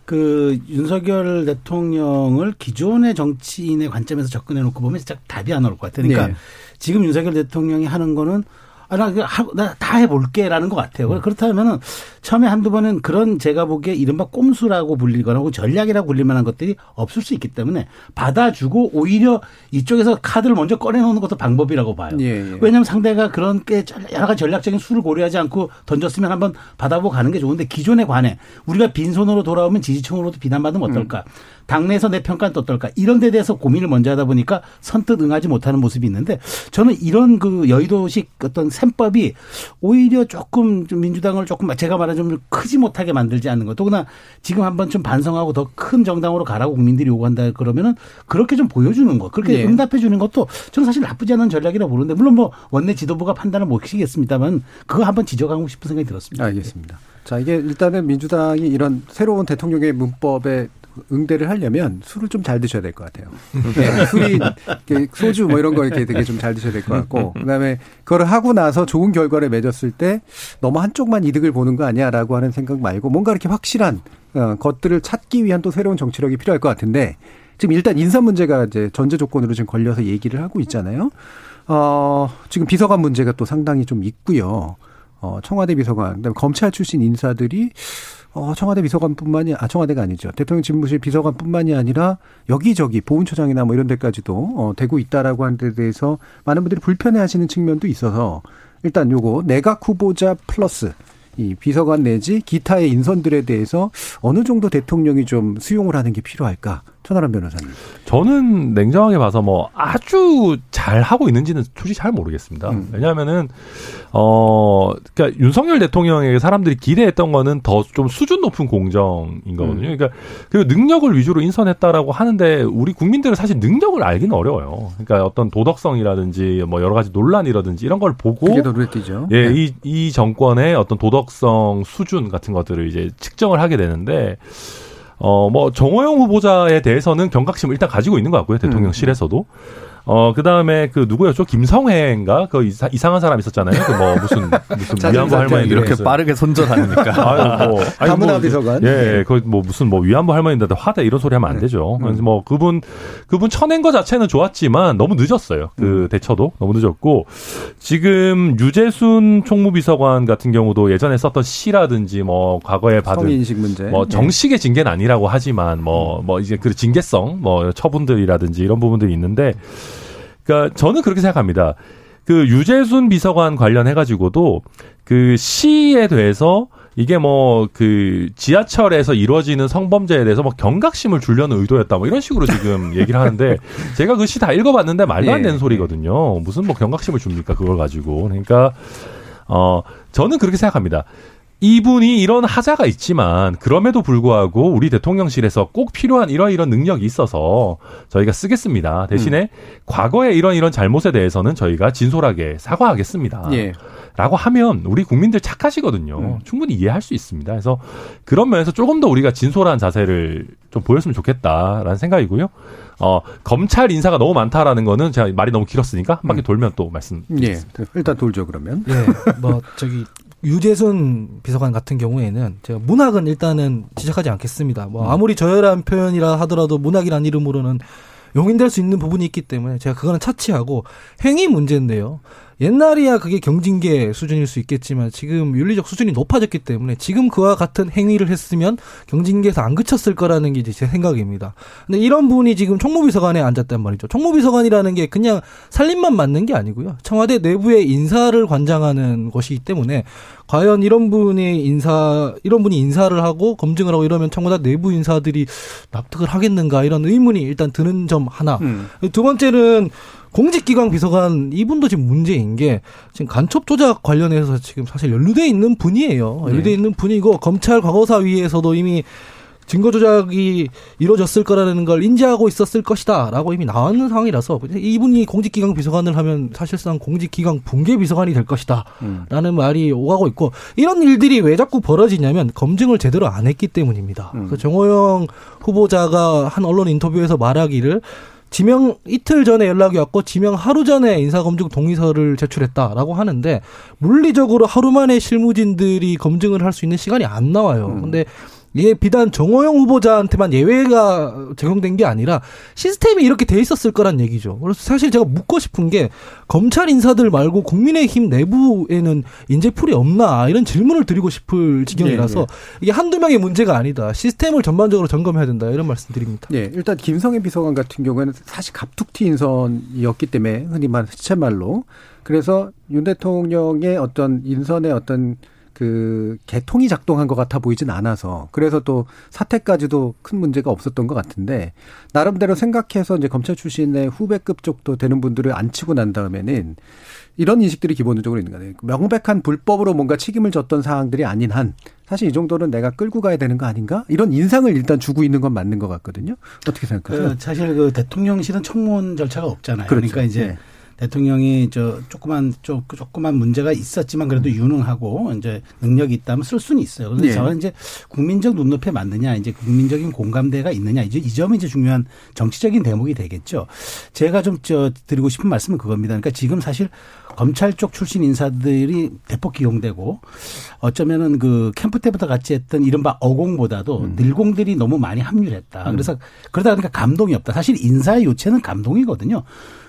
그 윤석열 대통령을 기존의 정치인의 관점에서 접근해 놓고 보면 진짜 답이 안 나올 것 같아요. 그러니까 예. 지금 윤석열 대통령이 하는 거는 아, 나, 그거 하- 나다 해볼게 라는 것 같아요. 그렇다면은 처음에 한두 번은 그런 제가 보기에 이른바 꼼수라고 불리거나 혹은 전략이라고 불릴 만한 것들이 없을 수 있기 때문에 받아주고 오히려 이쪽에서 카드를 먼저 꺼내놓는 것도 방법이라고 봐요. 예, 예. 왜냐하면 상대가 그런 게 여러 가지 전략적인 수를 고려하지 않고 던졌으면 한번 받아보고 가는 게 좋은데 기존에 관해 우리가 빈손으로 돌아오면 지지층으로도 비난받으면 어떨까? 당내에서 내 평가는 또 어떨까? 이런 데 대해서 고민을 먼저 하다 보니까 선뜻 응하지 못하는 모습이 있는데 저는 이런 그 여의도식 어떤 셈법이 오히려 조금 좀 민주당을 조금 제가 말한 좀 크지 못하게 만들지 않는 것. 더구나 지금 한번 좀 반성하고 더 큰 정당으로 가라고 국민들이 요구한다 그러면은 그렇게 좀 보여주는 것, 그렇게 예. 응답해 주는 것도 저는 사실 나쁘지 않은 전략이라고 보는데 물론 뭐 원내 지도부가 판단을 못 시겠습니다만 그거 한번 지적하고 싶은 생각이 들었습니다. 알겠습니다. 자, 이게 일단은 민주당이 이런 새로운 대통령의 문법에 응대를 하려면 술을 좀 잘 드셔야 될 것 같아요. 네, 술이 소주 뭐 이런 거 이렇게 되게 좀 잘 드셔야 될 것 같고, 그다음에 그거를 하고 나서 좋은 결과를 맺었을 때 너무 한쪽만 이득을 보는 거 아니야라고 하는 생각 말고 뭔가 이렇게 확실한 어, 것들을 찾기 위한 또 새로운 정치력이 필요할 것 같은데 지금 일단 인사 문제가 이제 전제 조건으로 지금 걸려서 얘기를 하고 있잖아요. 어, 지금 비서관 문제가 또 상당히 좀 있고요. 어, 청와대 비서관, 그다음에 검찰 출신 인사들이 어, 청와대 비서관뿐만이 아 청와대가 아니죠. 대통령 집무실 비서관뿐만이 아니라 여기저기 보훈처장이나 뭐 이런 데까지도 어, 되고 있다라고 하는 데 대해서 많은 분들이 불편해하시는 측면도 있어서 일단 요거 내각 후보자 플러스 이 비서관 내지 기타의 인선들에 대해서 어느 정도 대통령이 좀 수용을 하는 게 필요할까? 천하람 변호사님. 저는 냉정하게 봐서 뭐 아주 잘 하고 있는지는 솔직히 잘 모르겠습니다. 음. 왜냐하면은 어 그러니까 윤석열 대통령에게 사람들이 기대했던 거는 더 좀 수준 높은 공정인 거거든요. 음. 그러니까 그리고 능력을 위주로 인선했다라고 하는데 우리 국민들은 사실 능력을 알기는 어려워요. 그러니까 어떤 도덕성이라든지 뭐 여러 가지 논란이라든지 이런 걸 보고 그게 더 눈에 띄죠. 예, 네. 이, 이 정권의 어떤 도덕성 수준 같은 것들을 이제 측정을 하게 되는데, 어, 뭐, 정호영 후보자에 대해서는 경각심을 일단 가지고 있는 것 같고요, 대통령실에서도. 어, 그 다음에 그 누구였죠? 김성애인가? 그 이사, 이상한 사람 있었잖아요. 그 뭐 무슨, 무슨 위안부 할머니들. 이렇게 빠르게 손절하니까. 아유, 뭐. 아니, 뭐, 비서관. 예, 그 뭐 무슨 뭐 위안부 할머니한테 화대 이런 소리 하면 안 되죠. 그래서 뭐 그분, 그분 쳐낸 거 자체는 좋았지만 너무 늦었어요. 그 대처도 너무 늦었고 지금 유재순 총무비서관 같은 경우도 예전에 썼던 시라든지 뭐 과거에 받은 성인식 문제. 뭐 정식의 징계는 아니라고 하지만 뭐 뭐 이제 그 징계성 뭐 처분들이라든지 이런 부분들이 있는데 그러니까 저는 그렇게 생각합니다. 그 유재순 비서관 관련해 가지고도 그 시에 대해서 이게 뭐 그 지하철에서 이루어지는 성범죄에 대해서 뭐 경각심을 주려는 의도였다 뭐 이런 식으로 지금 얘기를 하는데 제가 그 시 다 읽어봤는데 말도 안 예, 되는 소리거든요. 무슨 뭐 경각심을 줍니까 그걸 가지고 그러니까 어 저는 그렇게 생각합니다. 이분이 이런 하자가 있지만 그럼에도 불구하고 우리 대통령실에서 꼭 필요한 이런 이런 능력이 있어서 저희가 쓰겠습니다. 대신에 과거에 이런 이런 잘못에 대해서는 저희가 진솔하게 사과하겠습니다. 예. 라고 하면 우리 국민들 착하시거든요. 충분히 이해할 수 있습니다. 그래서 그런 면에서 조금 더 우리가 진솔한 자세를 좀 보였으면 좋겠다라는 생각이고요. 어, 검찰 인사가 너무 많다라는 거는 제가 말이 너무 길었으니까 한 바퀴 돌면 또 말씀. 예. 일단 돌죠 그러면. 예, 뭐 저기 유재순 비서관 같은 경우에는 제가 문학은 일단은 지적하지 않겠습니다. 뭐 아무리 저열한 표현이라 하더라도 문학이란 이름으로는 용인될 수 있는 부분이 있기 때문에 제가 그거는 차치하고 행위 문제인데요. 옛날이야 그게 경징계 수준일 수 있겠지만 지금 윤리적 수준이 높아졌기 때문에 지금 그와 같은 행위를 했으면 경징계에서 안 그쳤을 거라는 게 제 생각입니다. 근데 이런 분이 지금 총무비서관에 앉았단 말이죠. 총무비서관이라는 게 그냥 살림만 맡는 게 아니고요. 청와대 내부의 인사를 관장하는 것이기 때문에 과연 이런 분이 인사 이런 분이 인사를 하고 검증을 하고 이러면 청와대 내부 인사들이 납득을 하겠는가 이런 의문이 일단 드는 점 하나. 음. 두 번째는 공직기강 비서관 이분도 지금 문제인 게 지금 간첩 조작 관련해서 지금 사실 연루돼 있는 분이에요. 연루돼 네. 있는 분이고 검찰 과거사위에서도 이미 증거 조작이 이루어졌을 거라는 걸 인지하고 있었을 것이다라고 이미 나왔는 상황이라서 이분이 공직기강 비서관을 하면 사실상 공직기강 붕괴 비서관이 될 것이다라는 말이 오가고 있고 이런 일들이 왜 자꾸 벌어지냐면 검증을 제대로 안 했기 때문입니다. 그래서 정호영 후보자가 한 언론 인터뷰에서 말하기를 지명 이틀 전에 연락이 왔고 지명 하루 전에 인사검증 동의서를 제출했다라고 하는데 물리적으로 하루 만에 실무진들이 검증을 할 수 있는 시간이 안 나와요. 근데 이게 비단 정호영 후보자한테만 예외가 적용된 게 아니라 시스템이 이렇게 돼 있었을 거란 얘기죠. 그래서 사실 제가 묻고 싶은 게 검찰 인사들 말고 국민의힘 내부에는 인재풀이 없나 이런 질문을 드리고 싶을 지경이라서 네, 이게 한두 명의 문제가 아니다. 시스템을 전반적으로 점검해야 된다. 이런 말씀 드립니다. 예, 일단 김성애 비서관 같은 경우에는 사실 갑툭튀 인선이었기 때문에 흔히 말하는 시체말로 그래서 윤 대통령의 어떤 인선의 어떤 그 개통이 작동한 것 같아 보이진 않아서 그래서 또 사태까지도 큰 문제가 없었던 것 같은데 나름대로 생각해서 이제 검찰 출신의 후배급 쪽도 되는 분들을 앉히고 난 다음에는 이런 인식들이 기본적으로 있는 거예요. 명백한 불법으로 뭔가 책임을 졌던 사항들이 아닌 한 사실 이 정도는 내가 끌고 가야 되는 거 아닌가? 이런 인상을 일단 주고 있는 건 맞는 것 같거든요. 어떻게 생각하세요? 그 사실 그 대통령실은 청문 절차가 없잖아요. 그렇죠. 그러니까 이제 네. 대통령이 저 조그만 조, 조그만 문제가 있었지만 그래도 유능하고 이제 능력이 있다면 쓸 수는 있어요. 그런데 예. 저는 이제 국민적 눈높이에 맞느냐, 이제 국민적인 공감대가 있느냐, 이제 이 점이 이제 중요한 정치적인 대목이 되겠죠. 제가 좀 저 드리고 싶은 말씀은 그겁니다. 그러니까 지금 사실 검찰 쪽 출신 인사들이 대폭 기용되고 어쩌면은 그 캠프 때부터 같이 했던 이른바 어공보다도 늘공들이 너무 많이 합류했다. 그래서 그러다 보니까 감동이 없다. 사실 인사의 요체는 감동이거든요.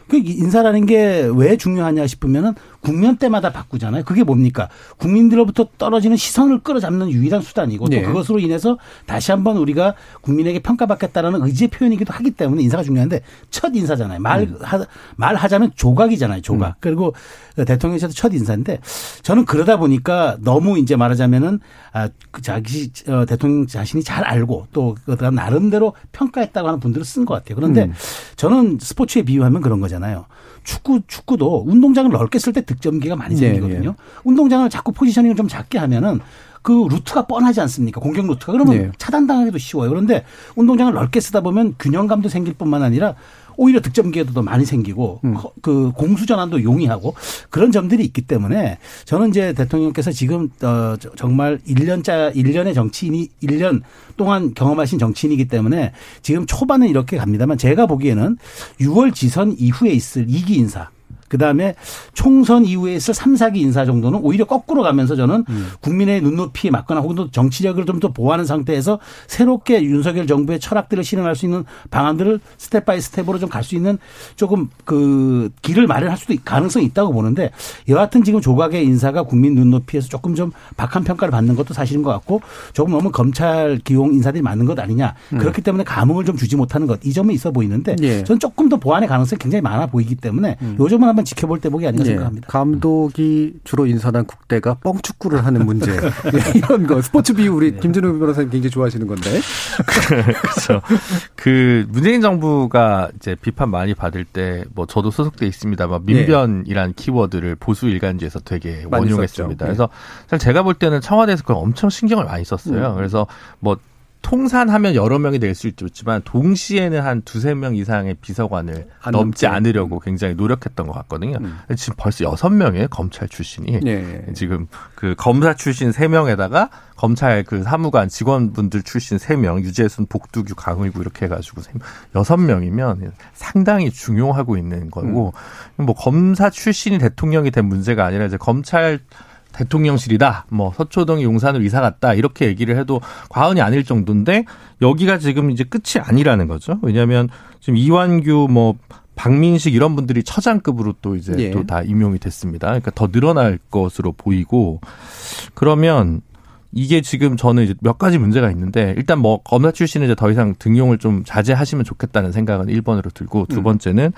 그 인사라는 게 왜 중요하냐 싶으면은 국면 때마다 바꾸잖아요. 그게 뭡니까? 국민들로부터 떨어지는 시선을 끌어잡는 유일한 수단이고 또 네. 그것으로 인해서 다시 한번 우리가 국민에게 평가받겠다라는 의지의 표현이기도 하기 때문에 인사가 중요한데 첫 인사잖아요. 말, 하, 말하자면 조각이잖아요. 조각. 그리고 대통령실에서 첫 인사인데 저는 그러다 보니까 너무 이제 말하자면은 아, 그 자기 어, 대통령 자신이 잘 알고 또 나름대로 평가했다고 하는 분들을 쓴 것 같아요. 그런데 저는 스포츠에 비유하면 그런 거 잖아요. 축구 축구도 운동장을 넓게 쓸 때 득점기가 많이 네, 생기거든요. 운동장을 자꾸 포지셔닝을 좀 작게 하면은 그 루트가 뻔하지 않습니까? 공격 루트가 그러면 네. 차단당하기도 쉬워요. 그런데 운동장을 넓게 쓰다 보면 균형감도 생길 뿐만 아니라 오히려 득점 기회도 더 많이 생기고 음. 커- 그 공수 전환도 용이하고 그런 점들이 있기 때문에 저는 이제 대통령께서 지금 어 저- 정말 1년짜 1년의 정치인이 1년 동안 경험하신 정치인이기 때문에 지금 초반은 이렇게 갑니다만 제가 보기에는 6월 지선 이후에 있을 2기 인사 그다음에 총선 이후에 있을 3, 4기 인사 정도는 오히려 거꾸로 가면서 저는 국민의 눈높이에 맞거나 혹은 또 정치력을 좀 더 보완하는 상태에서 새롭게 윤석열 정부의 철학들을 실행할 수 있는 방안들을 step by step으로 좀 갈 수 있는 조금 그 길을 마련할 수도 있- 가능성이 있다고 보는데 여하튼 지금 조각의 인사가 국민 눈높이에서 조금 좀 박한 평가를 받는 것도 사실인 것 같고 조금 너무 검찰 기용 인사들이 많은 것 아니냐. 그렇기 때문에 감흥을 좀 주지 못하는 것. 이 점은 있어 보이는데 예. 저는 조금 더 보완의 가능성이 굉장히 많아 보이기 때문에 요 점은 한번 지켜볼 대목이 아닌가 예, 생각합니다. 감독이 주로 인사한 국대가 뻥축구를 하는 문제 예, 이런 거 스포츠 비유 우리 김준호 변호사님 굉장히 좋아하시는 건데 그렇죠. 그 문재인 정부가 이제 비판 많이 받을 때 뭐 저도 소속돼 있습니다만 민변이란 키워드를 보수 일간지에서 되게 원용했습니다. 썼죠. 그래서 제가 볼 때는 청와대에서 그걸 엄청 신경을 많이 썼어요. 그래서 뭐 통산하면 여러 명이 될 수 있지만 동시에는 한 두세 명 이상의 비서관을 안 넘지. 않으려고 굉장히 노력했던 것 같거든요. 음. 지금 벌써 여섯 명의 검찰 출신이 예. 지금 그 검사 출신 3명에다가 검찰 그 사무관 직원분들 출신 3명, 유재순, 복두규, 강의구 이렇게 해가지고 6명이면 상당히 중용하고 있는 거고, 뭐 검사 출신이 대통령이 된 문제가 아니라 이제 검찰 대통령실이다. 뭐 서초동이 용산으로 이사 갔다. 이렇게 얘기를 해도 과언이 아닐 정도인데 여기가 지금 이제 끝이 아니라는 거죠. 왜냐하면 지금 이완규 뭐 박민식 이런 분들이 처장급으로 또 이제 예. 또다 임용이 됐습니다. 그러니까 더 늘어날 것으로 보이고 그러면 이게 지금 저는 이제 몇 가지 문제가 있는데 일단 뭐 검사 출신은 이제 더 이상 등용을 좀 자제하시면 좋겠다는 생각은 1번으로 들고 두 번째는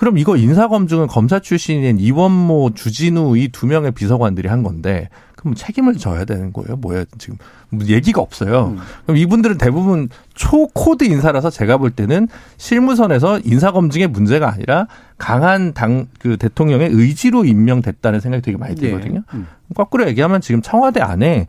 그럼 이거 인사검증은 검사 출신인 이원모, 주진우 이 두 명의 비서관들이 한 건데 그럼 책임을 져야 되는 거예요? 뭐야 지금 뭐 얘기가 없어요. 그럼 이분들은 대부분 초코드 인사라서 제가 볼 때는 실무선에서 인사 검증의 문제가 아니라 강한 당 그 대통령의 의지로 임명됐다는 생각이 되게 많이 들거든요. 음. 거꾸로 얘기하면 지금 청와대 안에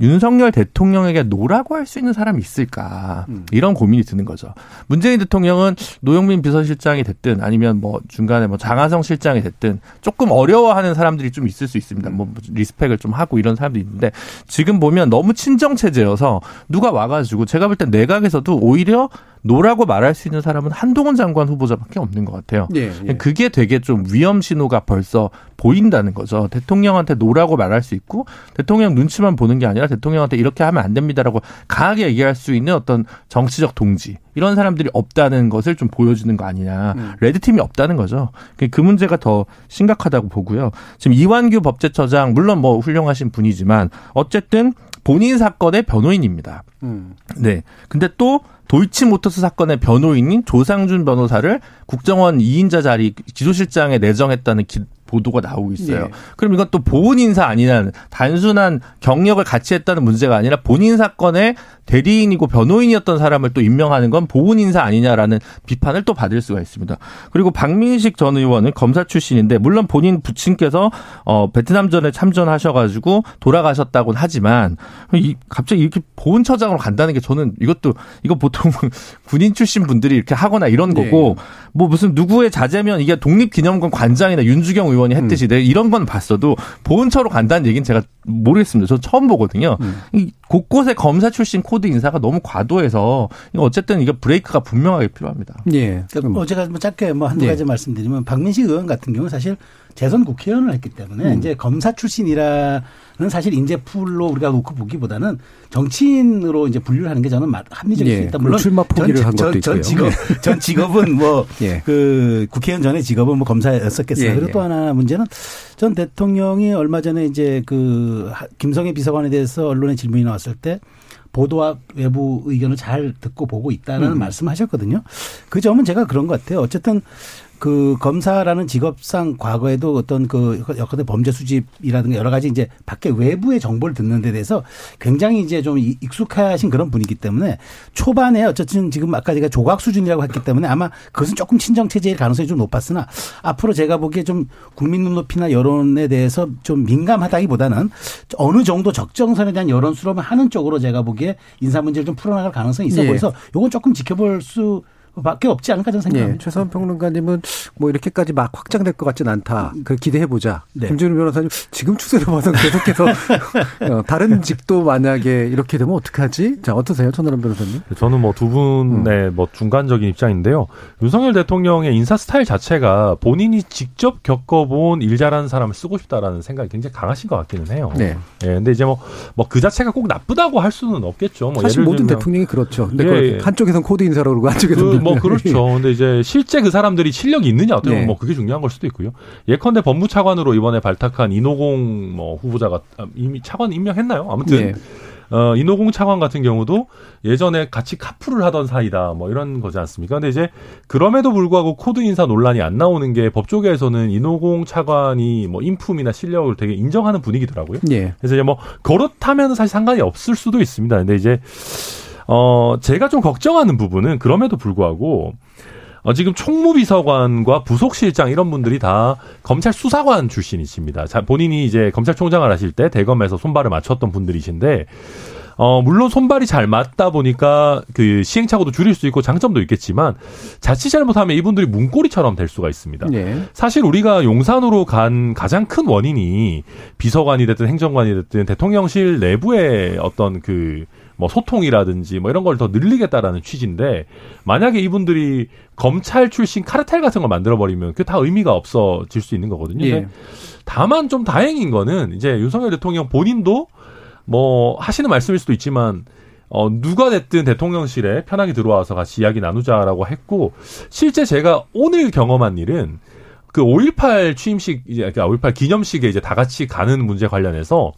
윤석열 대통령에게 no라고 할 수 있는 사람이 있을까 음. 이런 고민이 드는 거죠. 문재인 대통령은 노영민 비서실장이 됐든 아니면 뭐 중간에 뭐 장하성 실장이 됐든 조금 어려워하는 사람들이 좀 있을 수 있습니다. 뭐 respect을 좀 하고 이런 사람들이 있는데 지금 보면 너무 친정 체제여서 누가 와가지고 제가 볼땐 내각에서도 오히려 no라고 말할 수 있는 사람은 한동훈 장관 후보자밖에 없는 것 같아요. 예, 예. 그게 되게 좀 위험 신호가 벌써 보인다는 거죠. 대통령한테 no라고 말할 수 있고 대통령 눈치만 보는 게 아니라 대통령한테 이렇게 하면 안 됩니다라고 강하게 얘기할 수 있는 어떤 정치적 동지 이런 사람들이 없다는 것을 좀 보여주는 거 아니냐. 음. red team이 없다는 거죠. 그- 그 문제가 더 심각하다고 보고요. 지금 이완규 법제처장 물론 뭐 훌륭하신 분이지만 어쨌든 본인 사건의 변호인입니다. 음. 네. 근데 또 도이치모터스 사건의 변호인인 조상준 변호사를 국정원 2인자 자리 기조실장에 내정했다는 기- 보도가 나오고 있어요. 예. 그럼 이건 또 보훈 인사 아니냐는 단순한 경력을 같이 했다는 문제가 아니라 본인 사건의 대리인이고 변호인이었던 사람을 또 임명하는 건 보훈 인사 아니냐라는 비판을 또 받을 수가 있습니다. 그리고 박민식 전 의원은 검사 출신인데 물론 본인 부친께서 어 베트남전에 참전하셔가지고 돌아가셨다고는 하지만 이 갑자기 이렇게 보훈처장으로 간다는 게 저는 이것도 이거 보통 군인 출신 분들이 이렇게 하거나 이런 거고 뭐 무슨 누구의 자제면 이게 독립기념관 관장이나 윤주경 의원이 했듯이 내가 이런 건 봤어도 보훈처로 간다는 얘기는 제가 모르겠습니다. 저 처음 보거든요. 이 곳곳에 검사 출신 코드 인사가 너무 과도해서 어쨌든 이거 브레이크가 분명하게 필요합니다. 예. 그러니까 어제가 뭐 짧게 뭐 한두 네. 가지 말씀드리면 박민식 의원 같은 경우는 사실 재선 국회의원을 했기 때문에 음. 이제 검사 출신이라는 사실 인재풀로 우리가 놓고 보기보다는 정치인으로 이제 분류를 하는 게 저는 마- 합리적일 예. 수 있다. 그리고 물론 출마 포기를 전, 한 전, 것도 전 있고요. 직업 전 직업은 뭐 예. 그 국회의원 전에 직업은 뭐 검사였었겠어요. 예, 그리고 예. 또 하나 문제는 전 대통령이 얼마 전에 이제 그 하- 김성애 비서관에 대해서 언론에 질문이 나왔을 때 보도와 외부 의견을 잘 듣고 보고 있다라는 음. 말씀하셨거든요. 그 점은 제가 그런 것 같아요. 어쨌든 그 검사라는 직업상 과거에도 어떤 그 여건의 범죄 수집이라든가 여러 가지 이제 밖에 외부의 정보를 듣는 데 대해서 굉장히 이제 좀 이- 익숙하신 그런 분이기 때문에 초반에 어쨌든 지금 아까 제가 조각 수준이라고 했기 때문에 아마 그것은 조금 친정 체제일 가능성이 좀 높았으나 앞으로 제가 보기에 좀 국민 눈높이나 여론에 대해서 좀 민감하다기보다는 어느 정도 적정선에 대한 여론 수렴을 하는 쪽으로 제가 보기에 인사 문제를 좀 풀어나갈 가능성이 있어 예. 보여서 요건 조금 지켜볼 수 밖에 없지 않을까 저는 생각합니다. 예, 최선 평론가님은 뭐 이렇게까지 막 확장될 것 같진 않다. 그 기대해 보자. 네. 김준우 변호사님 지금 추세로 봐서 계속해서 어, 다른 직도 만약에 이렇게 되면 어떡하지? 자 어떠세요, 천하람 변호사님? 저는 뭐 두 분의 뭐 중간적인 입장인데요. 윤석열 대통령의 인사 스타일 자체가 본인이 직접 겪어본 일 잘하는 사람을 쓰고 싶다라는 생각이 굉장히 강하신 것 같기는 해요. 네. 예, 근데 이제 뭐, 뭐 그 자체가 꼭 나쁘다고 할 수는 없겠죠. 뭐 사실 예를 모든 들면 대통령이 그렇죠. 근데 예, 그 예. 한쪽에선 코드 인사라고 그러고 한쪽에서는 그, 뭐 그렇죠. 근데 이제 실제 그 사람들이 실력이 있느냐 어떻게 보면 네. 뭐 그게 중요한 걸 수도 있고요. 예컨대 법무차관으로 이번에 발탁한 이노공 뭐 후보자가 아, 이미 차관 임명했나요? 아무튼 예. 어, 이노공 차관 같은 경우도 예전에 같이 카풀을 하던 사이다 뭐 이런 거지 않습니까? 근데 이제 그럼에도 불구하고 코드 인사 논란이 안 나오는 게 법조계에서는 이노공 차관이 뭐 인품이나 실력을 되게 인정하는 분위기더라고요. 예. 그래서 이제 뭐 그렇다면 사실 상관이 없을 수도 있습니다. 근데 이제 어 제가 좀 걱정하는 부분은 그럼에도 불구하고 어, 지금 총무비서관과 부속실장 이런 분들이 다 검찰 수사관 출신이십니다. 자, 본인이 이제 검찰총장을 하실 때 대검에서 손발을 맞췄던 분들이신데 어, 물론 손발이 잘 맞다 보니까 그 시행착오도 줄일 수 있고 장점도 있겠지만 자칫 잘못하면 이분들이 문고리처럼 될 수가 있습니다. 예. 사실 우리가 용산으로 간 가장 큰 원인이 비서관이 됐든 행정관이 됐든 대통령실 내부의 어떤 그 뭐 소통이라든지 뭐 이런 걸 더 늘리겠다라는 취지인데 만약에 이분들이 검찰 출신 카르텔 같은 걸 만들어 버리면 그게 다 의미가 없어질 수 있는 거거든요. 예. 다만 좀 다행인 거는 이제 윤석열 대통령 본인도 뭐 하시는 말씀일 수도 있지만 어 누가 됐든 대통령실에 편하게 들어와서 같이 이야기 나누자라고 했고 실제 제가 오늘 경험한 일은 그 5.18 취임식 이제 그러니까 5.18 기념식에 이제 다 같이 가는 문제 관련해서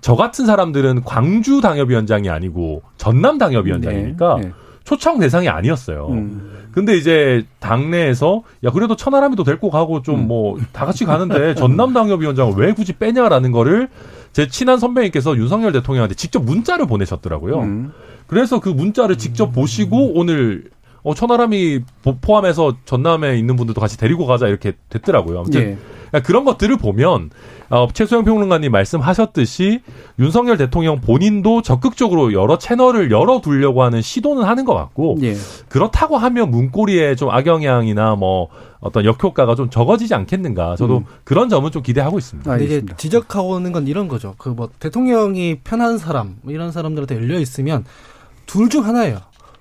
저 같은 사람들은 광주 당협위원장이 아니고 전남 당협위원장이니까 네. 네. 초청 대상이 아니었어요. 음. 근데 이제 당내에서 야 그래도 천하람이도 데리고 가고 좀 뭐다 같이 가는데 전남 당협위원장을 왜 굳이 빼냐라는 거를 제 친한 선배님께서 윤석열 대통령한테 직접 문자를 보내셨더라고요. 음. 그래서 그 문자를 직접 보시고 오늘 어, 천하람이 보- 포함해서 전남에 있는 분들도 같이 데리고 가자 이렇게 됐더라고요. 아무튼 예. 그러니까 그런 것들을 보면 어, 최소영 평론가님 말씀하셨듯이 윤석열 대통령 본인도 적극적으로 여러 채널을 열어두려고 하는 시도는 하는 것 같고 예. 그렇다고 하면 문고리에 좀 악영향이나 뭐 어떤 역효과가 좀 적어지지 않겠는가 저도 음. 그런 점은 좀 기대하고 있습니다. 근데 이제 알겠습니다. 지적하고는 건 이런 거죠. 그 뭐 대통령이 편한 사람 뭐 이런 사람들한테 열려 있으면 둘 중 하나예요.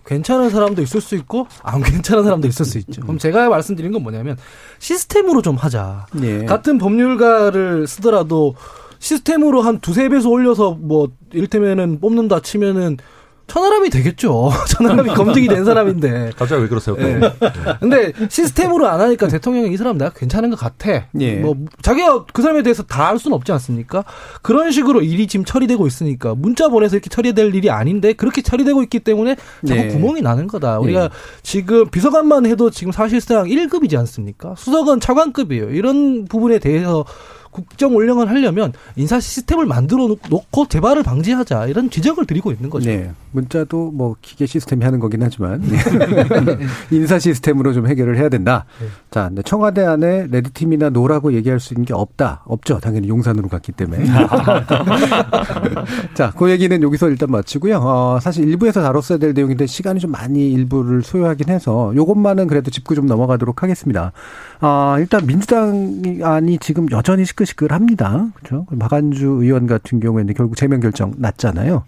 괜찮은 사람도 있을 수 있고 안 괜찮은 사람도 있을 수 있죠. 그럼 제가 말씀드린 건 뭐냐면 시스템으로 좀 하자. 예. 같은 법률가를 쓰더라도 시스템으로 한 두세 배수 올려서 뭐 이를테면은 뽑는다 치면은 천하람이 되겠죠. 천하람이 검증이 된 사람인데. 갑자기 왜 그러세요? 또? 예. 근데 시스템으로 안 하니까 대통령이 이 사람 내가 괜찮은 것 같아. 예. 뭐 자기가 그 사람에 대해서 다 알 수는 없지 않습니까? 그런 식으로 일이 지금 처리되고 있으니까 문자 보내서 이렇게 처리될 일이 아닌데 그렇게 처리되고 있기 때문에 자꾸 네. 구멍이 나는 거다. 우리가 예. 지금 비서관만 해도 지금 사실상 1급이지 않습니까? 수석은 차관급이에요. 이런 부분에 대해서 국정 운영을 하려면 인사 시스템을 만들어 놓고 재발을 방지하자 이런 지적을 드리고 있는 거죠. 네. 문자도 뭐 기계 시스템이 하는 거긴 하지만 네. 인사 시스템으로 좀 해결을 해야 된다. 자, 근데 청와대 안에 red team이나 no라고 얘기할 수 있는 게 없다. 없죠. 당연히 용산으로 갔기 때문에. 자, 그 얘기는 여기서 일단 마치고요. 어, 사실 일부에서 다뤘어야 될 내용인데 시간이 좀 많이 일부를 소요하긴 해서 요것만은 그래도 짚고 좀 넘어가도록 하겠습니다. 아, 일단 민주당이 지금 여전히 시끌 시끌합니다. 그렇죠? 박완주 의원 같은 경우에는 결국 제명 결정 났잖아요.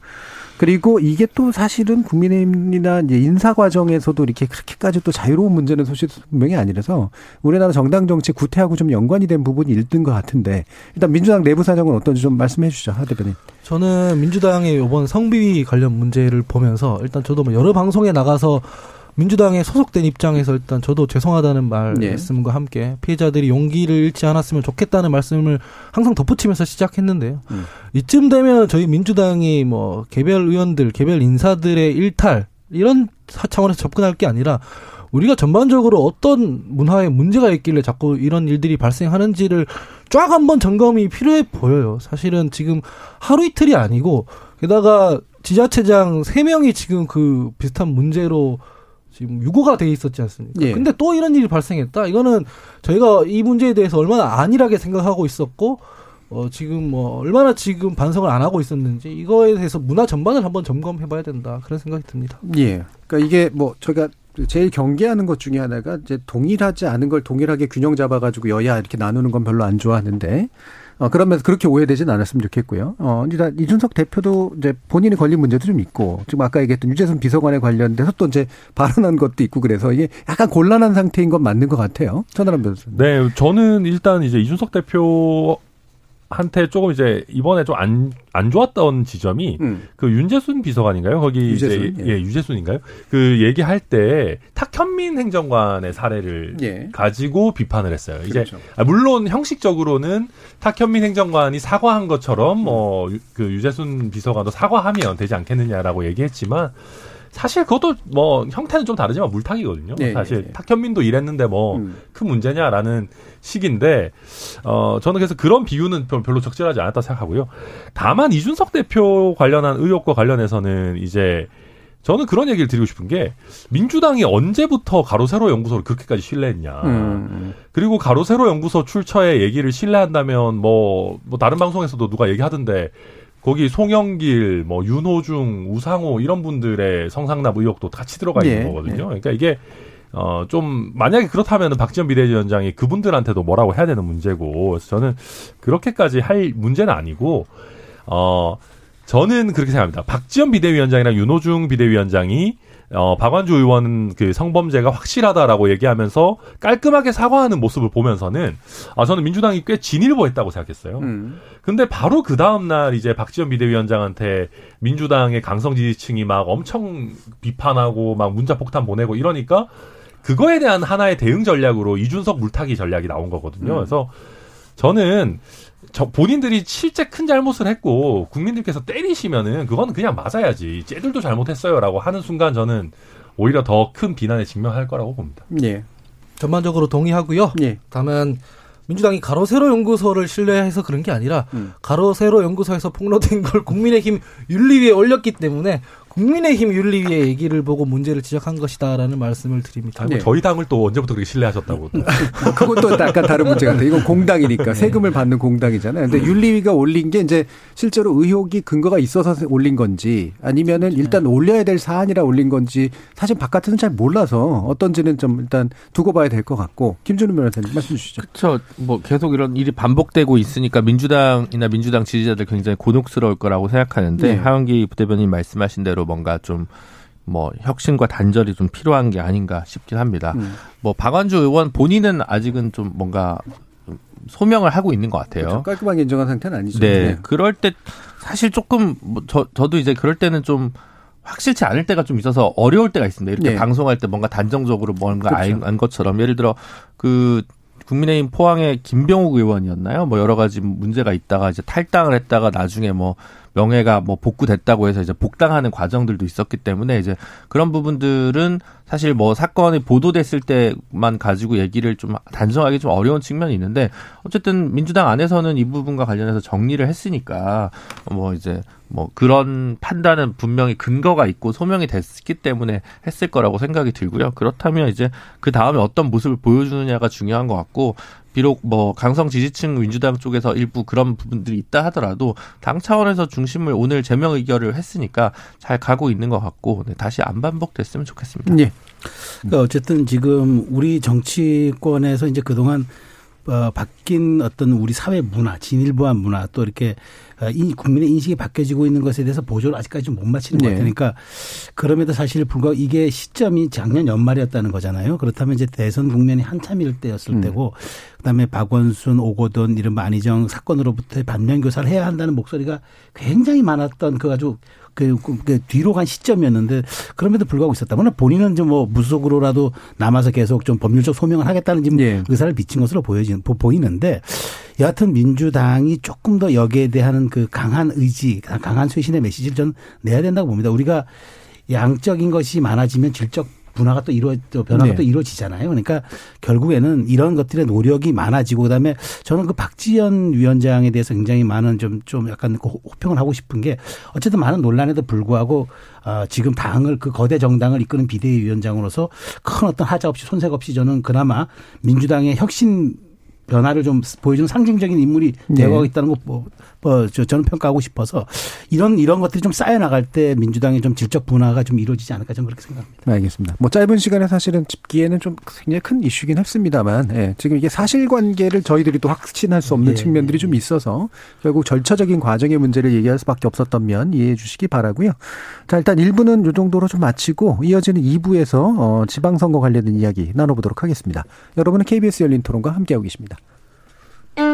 그리고 이게 또 사실은 국민의힘이나 인사 과정에서도 이렇게 그렇게까지 또 자유로운 문제는 사실 분명히 아니라서 우리나라 정당 정치 구태하고 좀 연관이 된 부분이 있는 것 같은데 일단 민주당 내부 사정은 어떤지 좀 말씀해 주시죠, 하 대변인. 저는 민주당의 이번 성비위 관련 문제를 보면서 일단 저도 뭐 여러 방송에 나가서 민주당에 소속된 입장에서 일단 저도 죄송하다는 네. 말씀과 함께 피해자들이 용기를 잃지 않았으면 좋겠다는 말씀을 항상 덧붙이면서 시작했는데요. 음. 이쯤 되면 저희 민주당이 뭐 개별 의원들, 개별 인사들의 일탈 이런 사- 차원에서 접근할 게 아니라 우리가 전반적으로 어떤 문화에 문제가 있길래 자꾸 이런 일들이 발생하는지를 쫙 한번 점검이 필요해 보여요. 사실은 지금 하루 이틀이 아니고 게다가 지자체장 세명이 지금 그 비슷한 문제로 지금 유고가 돼 있었지 않습니까? 예. 근데 또 이런 일이 발생했다. 이거는 저희가 이 문제에 대해서 얼마나 안일하게 생각하고 있었고 어 지금 뭐 얼마나 지금 반성을 안 하고 있었는지 이거에 대해서 문화 전반을 한번 점검해 봐야 된다. 그런 생각이 듭니다. 예. 그러니까 이게 뭐 저희가 제일 경계하는 것 중에 하나가 이제 동일하지 않은 걸 동일하게 균형 잡아가지고 여야 이렇게 나누는 건 별로 안 좋아하는데 어, 그러면서 그렇게 오해되진 않았으면 좋겠고요. 어, 일단 이준석 대표도 이제 본인이 걸린 문제도 좀 있고, 지금 아까 얘기했던 유재선 비서관에 관련돼서 또 이제 발언한 것도 있고 그래서 이게 약간 곤란한 상태인 건 맞는 것 같아요. 천하람 변호사님. 네, 저는 일단 이제 이준석 대표 한테 조금 이제 이번에 좀 안 안 좋았던 지점이 음. 그 윤재순 비서관인가요? 거기 유재순, 이제 예. 예, 유재순인가요? 그 얘기할 때 탁현민 행정관의 사례를 예. 가지고 비판을 했어요. 이제 그렇죠. 아, 물론 형식적으로는 탁현민 행정관이 사과한 것처럼 뭐그 유재순 비서관도 사과하면 되지 않겠느냐라고 얘기했지만 사실 그것도 뭐 형태는 좀 다르지만 물타기거든요. 예, 사실 예, 예. 탁현민도 이랬는데 뭐 음. 큰 문제냐라는 식인데 어 저는 그래서 그런 비유는 별- 별로 적절하지 않았다 생각하고요. 다만 이준석 대표 관련한 의혹과 관련해서는 이제 저는 그런 얘기를 드리고 싶은 게 민주당이 언제부터 가로세로 연구소를 그렇게까지 신뢰했냐. 음. 그리고 가로세로 연구소 출처의 얘기를 신뢰한다면 뭐, 뭐 다른 방송에서도 누가 얘기하던데 거기 송영길, 뭐 윤호중, 우상호 이런 분들의 성상납 의혹도 같이 들어가 있는 예, 거거든요. 예. 그러니까 이게 어 좀 만약에 그렇다면 박지원 비대위원장이 그분들한테도 뭐라고 해야 되는 문제고 그래서 저는 그렇게까지 할 문제는 아니고 어 저는 그렇게 생각합니다. 박지원 비대위원장이랑 윤호중 비대위원장이 어, 박완주 의원 그 성범죄가 확실하다라고 얘기하면서 깔끔하게 사과하는 모습을 보면서는 아, 저는 민주당이 꽤 진일보했다고 생각했어요. 음. 근데 바로 그 다음 날 이제 박지원 비대위원장한테 민주당의 강성 지지층이 막 엄청 비판하고 막 문자 폭탄 보내고 이러니까 그거에 대한 하나의 대응 전략으로 이준석 물타기 전략이 나온 거거든요. 음. 그래서 저는 저 본인들이 실제 큰 잘못을 했고 국민들께서 때리시면은 그거는 그냥 맞아야지. 쟤들도 잘못했어요라고 하는 순간 저는 오히려 더 큰 비난에 직면할 거라고 봅니다. 예. 전반적으로 동의하고요. 예. 다만 민주당이 가로세로 연구소를 신뢰해서 그런 게 아니라 음. 가로세로 연구소에서 폭로된 걸 국민의힘 윤리위에 올렸기 때문에 국민의힘 윤리위의 얘기를 보고 문제를 지적한 것이다라는 말씀을 드립니다. 아이고, 예. 저희 당을 또 언제부터 그렇게 신뢰하셨다고. 또. 그것도 약간 다른 문제 같아요. 이건 공당이니까 세금을 받는 공당이잖아요. 근데 윤리위가 올린 게 이제 실제로 의혹이 근거가 있어서 올린 건지 아니면은 일단 올려야 될 사안이라 올린 건지 사실 바깥에서는 잘 몰라서 어떤지는 좀 일단 두고 봐야 될 것 같고 김준우 변호사님 말씀 주시죠. 그렇죠. 뭐 계속 이런 일이 반복되고 있으니까 민주당이나 민주당 지지자들 굉장히 곤혹스러울 거라고 생각하는데 네. 하원기 부대변인 말씀하신 대로 뭔가 좀뭐 혁신과 단절이 좀 필요한 게 아닌가 싶긴 합니다. 음. 뭐 박완주 의원 본인은 아직은 좀 뭔가 좀 소명을 하고 있는 것 같아요. 그렇죠. 깔끔하게 인정한 상태는 아니죠. 네. 그럴 때 사실 조금 뭐 저, 저도 이제 그럴 때는 좀 확실치 않을 때가 좀 있어서 어려울 때가 있습니다. 이렇게 네. 방송할 때 뭔가 단정적으로 뭔가 그렇죠. 알- 안 것처럼 예를 들어 그 국민의힘 포항의 김병욱 의원이었나요? 뭐 여러 가지 문제가 있다가 이제 탈당을 했다가 나중에 뭐 명예가 뭐 복구됐다고 해서 이제 복당하는 과정들도 있었기 때문에 이제 그런 부분들은 사실 뭐 사건이 보도됐을 때만 가지고 얘기를 좀 단정하기 좀 어려운 측면이 있는데 어쨌든 민주당 안에서는 이 부분과 관련해서 정리를 했으니까 뭐 이제 뭐 그런 판단은 분명히 근거가 있고 소명이 됐기 때문에 했을 거라고 생각이 들고요. 그렇다면 이제 그 다음에 어떤 모습을 보여주느냐가 중요한 것 같고 비록 뭐 강성 지지층 민주당 쪽에서 일부 그런 부분들이 있다 하더라도 당 차원에서 중심을 오늘 제명 의결을 했으니까 잘 가고 있는 것 같고 네, 다시 안 반복됐으면 좋겠습니다. 예. 그러니까 어쨌든 지금 우리 정치권에서 이제 그동안 어, 바뀐 어떤 우리 사회 문화, 진일보한 문화 또 이렇게 국민의 인식이 바뀌어지고 있는 것에 대해서 보조를 아직까지 좀 못 맞히는 것 네. 같으니까 그럼에도 사실 불구하고 이게 시점이 작년 연말이었다는 거잖아요. 그렇다면 이제 대선 국면이 한참일 때였을 음. 때고 그다음에 박원순, 오고돈 이런 안희정 사건으로부터의 반면 교사를 해야 한다는 목소리가 굉장히 많았던 그 아주 그, 그, 그 뒤로 간 시점이었는데 그럼에도 불구하고 있었다. 물론 본인은 좀뭐 무속으로라도 남아서 계속 좀 법률적 소명을 하겠다는 지금 예. 의사를 비친 것으로 보여진 보- 보이는데 여하튼 민주당이 조금 더 여기에 대한 그 강한 의지, 강한 쇄신의 메시지를 저는 내야 된다고 봅니다. 우리가 양적인 것이 많아지면 질적 분화가 또 이루어 또 변화가 네. 또 이루어지잖아요. 그러니까 결국에는 이런 것들의 노력이 많아지고 그다음에 저는 그 박지원 위원장에 대해서 굉장히 많은 좀좀 약간 그 호- 호평을 하고 싶은 게 어쨌든 많은 논란에도 불구하고 아 지금 당을 그 거대 정당을 이끄는 비대위원장으로서 큰 어떤 하자 없이 손색 없이 저는 그나마 민주당의 혁신 변화를 좀 보여주는 상징적인 인물이 네. 되어가고 있다는 거 뭐, 뭐, 저, 저는 평가하고 싶어서 이런 이런 것들이 좀 쌓여 나갈 때 민주당의 좀 질적 분화가 좀 이루어지지 않을까 저는 그렇게 생각합니다. 알겠습니다. 뭐 짧은 시간에 사실은 짚기에는 좀 굉장히 큰 이슈긴 했습니다만, 예, 지금 이게 사실관계를 저희들이 또 확신할 수 없는 예, 측면들이 예, 좀 있어서 결국 절차적인 과정의 문제를 얘기할 수밖에 없었던 면 이해해 주시기 바라고요. 자, 일단 1부는 이 정도로 좀 마치고 이어지는 2부에서 어, 지방선거 관련된 이야기 나눠보도록 하겠습니다. 여러분은 KBS 열린 토론과 함께하고 계십니다.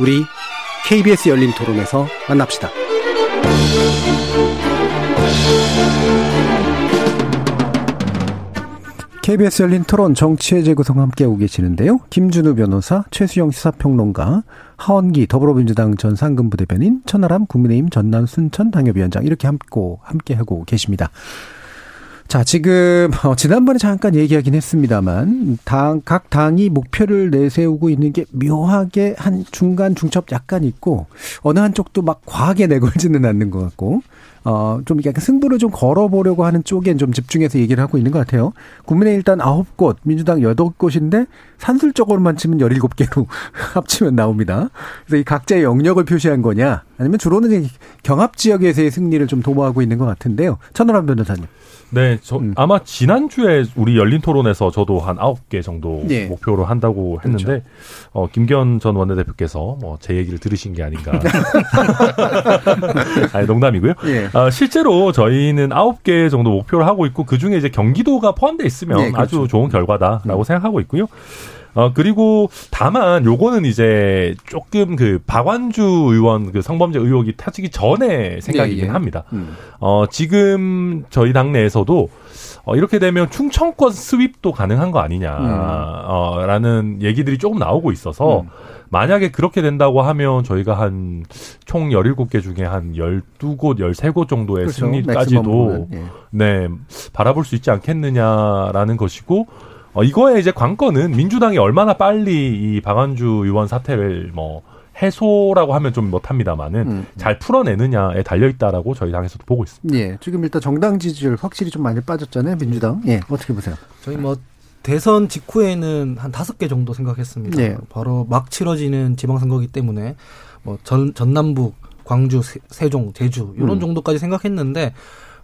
우리 KBS 열린 토론에서 만납시다. KBS 열린 토론 정치의 재구성 함께하고 계시는데요. 김준우 변호사, 최수영 시사평론가, 하원기 더불어민주당 전 상근부대변인, 천하람 국민의힘 전남 순천 당협위원장 이렇게 함께하고 계십니다. 자, 지금 어, 지난번에 잠깐 얘기하긴 했습니다만 당, 각 당이 목표를 내세우고 있는 게 묘하게 한 중간 중첩 약간 있고 어느 한쪽도 막 과하게 내걸지는 않는 것 같고 어, 좀 약간 승부를 좀 걸어보려고 하는 쪽엔 좀 집중해서 얘기를 하고 있는 것 같아요. 국민의 일단 아홉 곳, 민주당 여덟 곳인데 산술적으로만 치면 열일곱 개로 합치면 나옵니다. 그래서 이 각자의 영역을 표시한 거냐, 아니면 주로는 경합 지역에서의 승리를 좀 도모하고 있는 것 같은데요. 천하람 변호사님. 네, 저 음. 아마 지난주에 우리 열린 토론에서 저도 한 아홉 개 정도 예. 목표로 한다고 했는데 그렇죠. 어 김기현 전 원내대표께서 뭐 제 얘기를 들으신 게 아닌가. 아니 농담이고요. 예. 어, 실제로 저희는 아홉 개 정도 목표를 하고 있고 그 중에 이제 경기도가 포함돼 있으면 네, 그렇죠. 아주 좋은 결과다라고 생각하고 있고요. 어, 그리고 다만 요거는 이제 조금 그 박완주 의원 그 성범죄 의혹이 터지기 전에 생각이긴 예, 예. 합니다. 음. 어, 지금 저희 당내에서도 어, 이렇게 되면 충청권 스윕도 가능한 거 아니냐, 음. 어, 라는 얘기들이 조금 나오고 있어서, 음. 만약에 그렇게 된다고 하면 저희가 한총 17곳 중에 한 12곳, 13곳 정도의 그렇죠. 승리까지도 예. 네, 바라볼 수 있지 않겠느냐라는 것이고, 어, 이거에 이제 관건은 민주당이 얼마나 빨리 이 박완주 의원 사태를 뭐, 해소라고 하면 좀 못합니다만은 음. 잘 풀어내느냐에 달려 있다라고 저희 당에서도 보고 있습니다. 예, 지금 일단 정당 지지율 확실히 좀 많이 빠졌잖아요, 민주당. 예, 어떻게 보세요? 저희 뭐 대선 직후에는 한 다섯 개 정도 생각했습니다. 예. 바로 막 치러지는 지방선거기 때문에 뭐 전, 전남북, 광주, 세- 세종, 제주 이런 음. 정도까지 생각했는데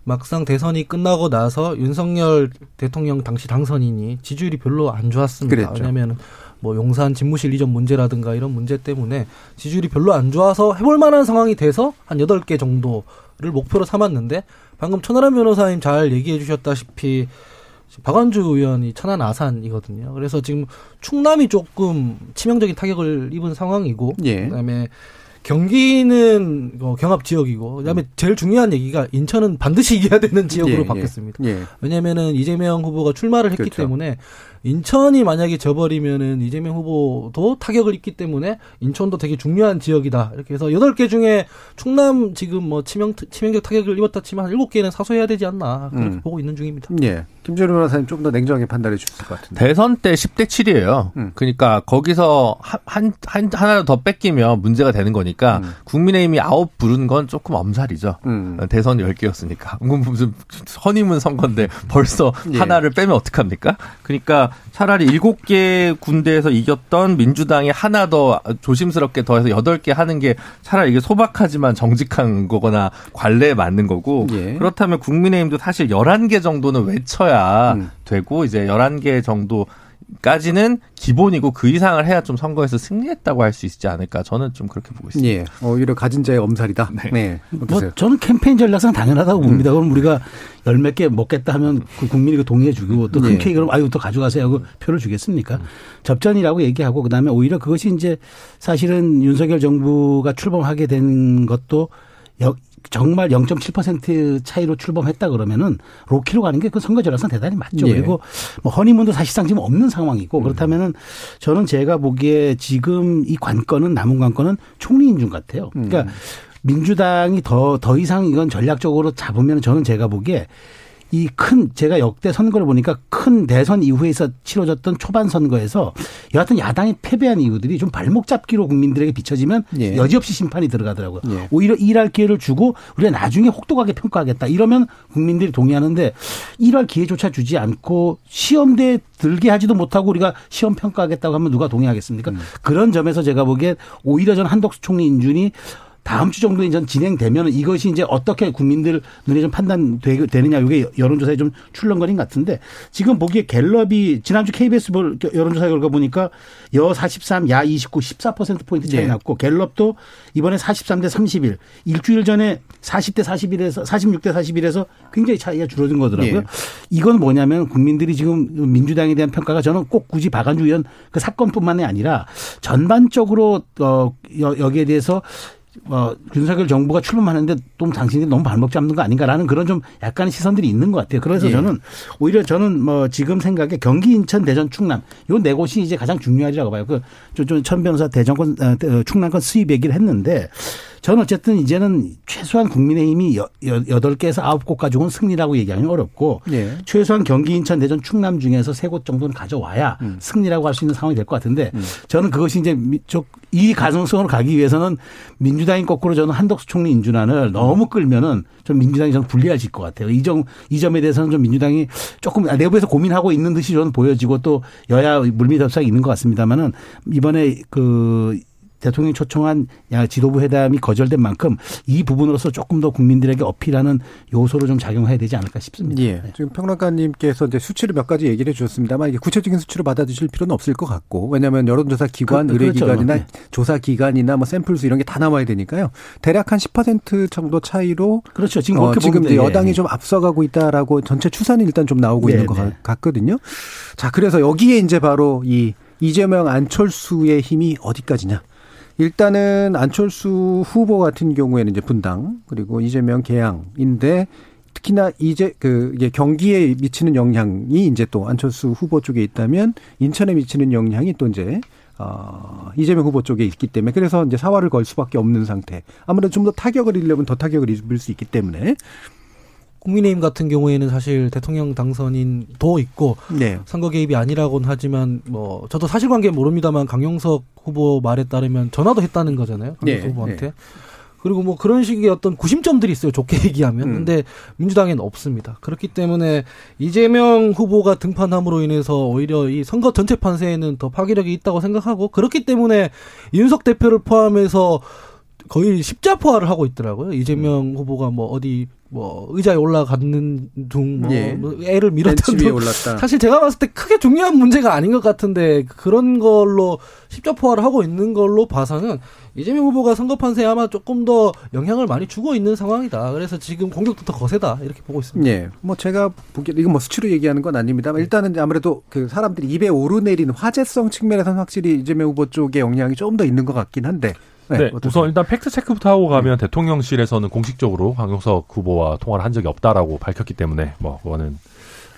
막상 대선이 끝나고 나서 윤석열 대통령 당시 당선인이 지지율이 별로 안 좋았습니다. 그랬죠. 왜냐하면 뭐 용산 집무실 이전 문제라든가 이런 문제 때문에 지지율이 별로 안 좋아서 해볼 만한 상황이 돼서 한 여덟 개 정도를 목표로 삼았는데 방금 천하람 변호사님 잘 얘기해 주셨다시피 박완주 의원이 천안 아산이거든요. 그래서 지금 충남이 조금 치명적인 타격을 입은 상황이고 예. 그다음에 경기는 어, 경합 지역이고 그다음에 제일 중요한 얘기가 인천은 반드시 이겨야 되는 지역으로 예, 바뀌었습니다. 예. 왜냐면은 이재명 후보가 출마를 했기 그렇죠. 때문에 인천이 만약에 져버리면은 이재명 후보도 타격을 입기 때문에 인천도 되게 중요한 지역이다. 이렇게 해서 여덟 개 중에 충남 지금 뭐 치명 치명적 타격을 입었다 치면 한 일곱 개는 사소해야 되지 않나 그렇게 음. 보고 있는 중입니다. 예. 김준우 변호사님 좀더 냉정하게 판단해 주실 것 같은데. 대선 때 10대 7이에요. 음. 그러니까 거기서 한, 한, 한 하나 더 뺏기면 문제가 되는 거니까 음. 국민의힘이 아홉 부른 건 조금 엄살이죠. 음. 대선 10개였으니까. 무슨 허니문 선거인데 벌써 예. 하나를 빼면 어떡합니까? 그러니까 차라리 7개 군대에서 이겼던 민주당이 하나 더 조심스럽게 더해서 8개 하는 게 차라리 이게 소박하지만 정직한 거거나 관례에 맞는 거고 예. 그렇다면 국민의힘도 사실 11개 정도는 외쳐야 음. 되고 이제 11개 정도 까지는 기본이고 그 이상을 해야 좀 선거에서 승리했다고 할 수 있지 않을까 저는 좀 그렇게 보고 있습니다. 예. 오히려 가진 자의 엄살이다. 네. 어떠세요? 뭐 저는 캠페인 전략상 당연하다고 음. 봅니다. 그럼 우리가 열 몇 개 먹겠다 하면 그 국민이 그 동의해 주고 또큰 예. 케이크를 아유 또 가져가세요 하고 표를 주겠습니까? 접전이라고 얘기하고 그다음에 오히려 그것이 이제 사실은 윤석열 정부가 출범하게 된 것도 여- 정말 0.7% 차이로 출범했다 그러면은 로키로 가는 게 그 선거 전략상 대단히 맞죠. 예. 그리고 뭐 허니문도 사실상 지금 없는 상황이고 그렇다면은 저는 제가 보기에 지금 이 관건은 남은 관건은 총리 인준 같아요. 그러니까 민주당이 더, 더 이상 이건 전략적으로 잡으면 저는 제가 보기에 이 큰 제가 역대 선거를 보니까 큰 대선 이후에 서 치러졌던 초반 선거에서 여하튼 야당이 패배한 이유들이 좀 발목 잡기로 국민들에게 비춰지면 예. 여지없이 심판이 들어가더라고요. 예. 오히려 일할 기회를 주고 우리가 나중에 혹독하게 평가하겠다. 이러면 국민들이 동의하는데 일할 기회조차 주지 않고 시험대에 들게 하지도 못하고 우리가 시험 평가하겠다고 하면 누가 동의하겠습니까? 그런 점에서 제가 보기에 오히려 전 한덕수 총리 인준이 다음 주 정도에 전 진행되면 이것이 이제 어떻게 국민들 눈에 좀 판단되느냐 이게 여론조사에 좀 출렁거린 것 같은데 지금 보기에 갤럽이 지난주 KBS 볼 여론조사 결과 보니까 여 43, 야 29, 14%포인트 차이 네. 났고 갤럽도 이번에 43대 31 일주일 전에 40대 41에서 46대 41에서 굉장히 차이가 줄어든 거더라고요. 예. 이건 뭐냐면 국민들이 지금 민주당에 대한 평가가 저는 꼭 굳이 박안주 의원 그 사건뿐만이 아니라 전반적으로 어 여- 여기에 대해서 어, 윤석열 정부가 출범하는데 또 당신들이 너무 발목 잡는 거 아닌가라는 그런 좀 약간의 시선들이 있는 것 같아요. 그래서 예. 저는 오히려 저는 뭐 지금 생각에 경기, 인천, 대전, 충남 요 네 곳이 이제 가장 중요하리라고 봐요. 그, 저, 저, 천 변호사 대전권, 어, 충남권 수입 얘기를 했는데 저는 어쨌든 이제는 최소한 국민의힘이 여, 여, 8개에서 9곳 가지고는 승리라고 얘기하기 어렵고 예. 최소한 경기, 인천, 대전, 충남 중에서 세 곳 정도는 가져와야 음. 승리라고 할 수 있는 상황이 될 것 같은데 저는 그것이 이제 이 가능성으로 가기 위해서는 민주당이 거꾸로 저는 한덕수 총리 인준안을 너무 끌면은 좀 민주당이 저는 불리해질 것 같아요. 이 점, 이 점에 대해서는 좀 민주당이 조금 내부에서 고민하고 있는 듯이 저는 보여지고 또 여야 물밑 협상이 있는 것 같습니다만은 이번에 그 대통령이 초청한 야 지도부 회담이 거절된 만큼 이 부분으로서 조금 더 국민들에게 어필하는 요소로 좀 작용해야 되지 않을까 싶습니다. 예. 네. 지금 평론가님께서 이제 수치를 몇 가지 얘기를 해 주셨습니다만 이게 구체적인 수치로 받아주실 필요는 없을 것 같고 왜냐하면 여론조사 기관, 그- 그렇죠. 의뢰기관이나 네. 조사 기관이나 뭐 샘플수 이런 게다 나와야 되니까요. 대략 한 10% 정도 차이로 그렇죠. 지금 어, 지금 보면 이제. 여당이 예. 좀 앞서가고 있다라고 전체 추산이 일단 좀 나오고 네, 있는 것 네. 같- 같거든요. 자, 그래서 여기에 이제 바로 이 이재명 안철수의 힘이 어디까지냐. 일단은 안철수 후보 같은 경우에는 이제 분당 그리고 이재명 개항인데 특히나 이제 그 이게 경기에 미치는 영향이 이제 또 안철수 후보 쪽에 있다면 인천에 미치는 영향이 또 이제 어, 이재명 후보 쪽에 있기 때문에 그래서 이제 사활을 걸 수밖에 없는 상태. 아무래도 좀 더 타격을 입으려면 더 타격을 입을 수 있기 때문에 국민의힘 같은 경우에는 사실 대통령 당선인도 있고 네. 선거 개입이 아니라고는 하지만 뭐 저도 사실관계 모릅니다만 강용석 후보 말에 따르면 전화도 했다는 거잖아요. 강용석 네, 후보한테. 그리고 뭐 그런 식의 어떤 구심점들이 있어요. 좋게 얘기하면. 음. 근데 민주당에는 없습니다. 그렇기 때문에 이재명 후보가 등판함으로 인해서 오히려 이 선거 전체 판세에는 더 파괴력이 있다고 생각하고 그렇기 때문에 윤석 대표를 포함해서 거의 십자포화를 하고 있더라고요. 이재명 음. 후보가 뭐 어디 뭐 의자에 올라가는 둥뭐 예. 뭐 애를 밀었던 둥 올랐다. 사실 제가 봤을 때 크게 중요한 문제가 아닌 것 같은데 그런 걸로 십자포화를 하고 있는 걸로 봐서는 이재명 후보가 선거 판세에 아마 조금 더 영향을 많이 주고 있는 상황이다. 그래서 지금 공격도 더 거세다 이렇게 보고 있습니다. 예. 뭐 제가 보기에 이건 뭐 수치로 얘기하는 건 아닙니다만 일단은 아무래도 그 사람들이 입에 오르내리는 화제성 측면에서는 확실히 이재명 후보 쪽에 영향이 좀더 있는 것 같긴 한데. 네, 어떠세요? 우선 일단 팩트 체크부터 하고 가면 대통령실에서는 공식적으로 강용석 후보와 통화를 한 적이 없다라고 밝혔기 때문에 뭐 그거는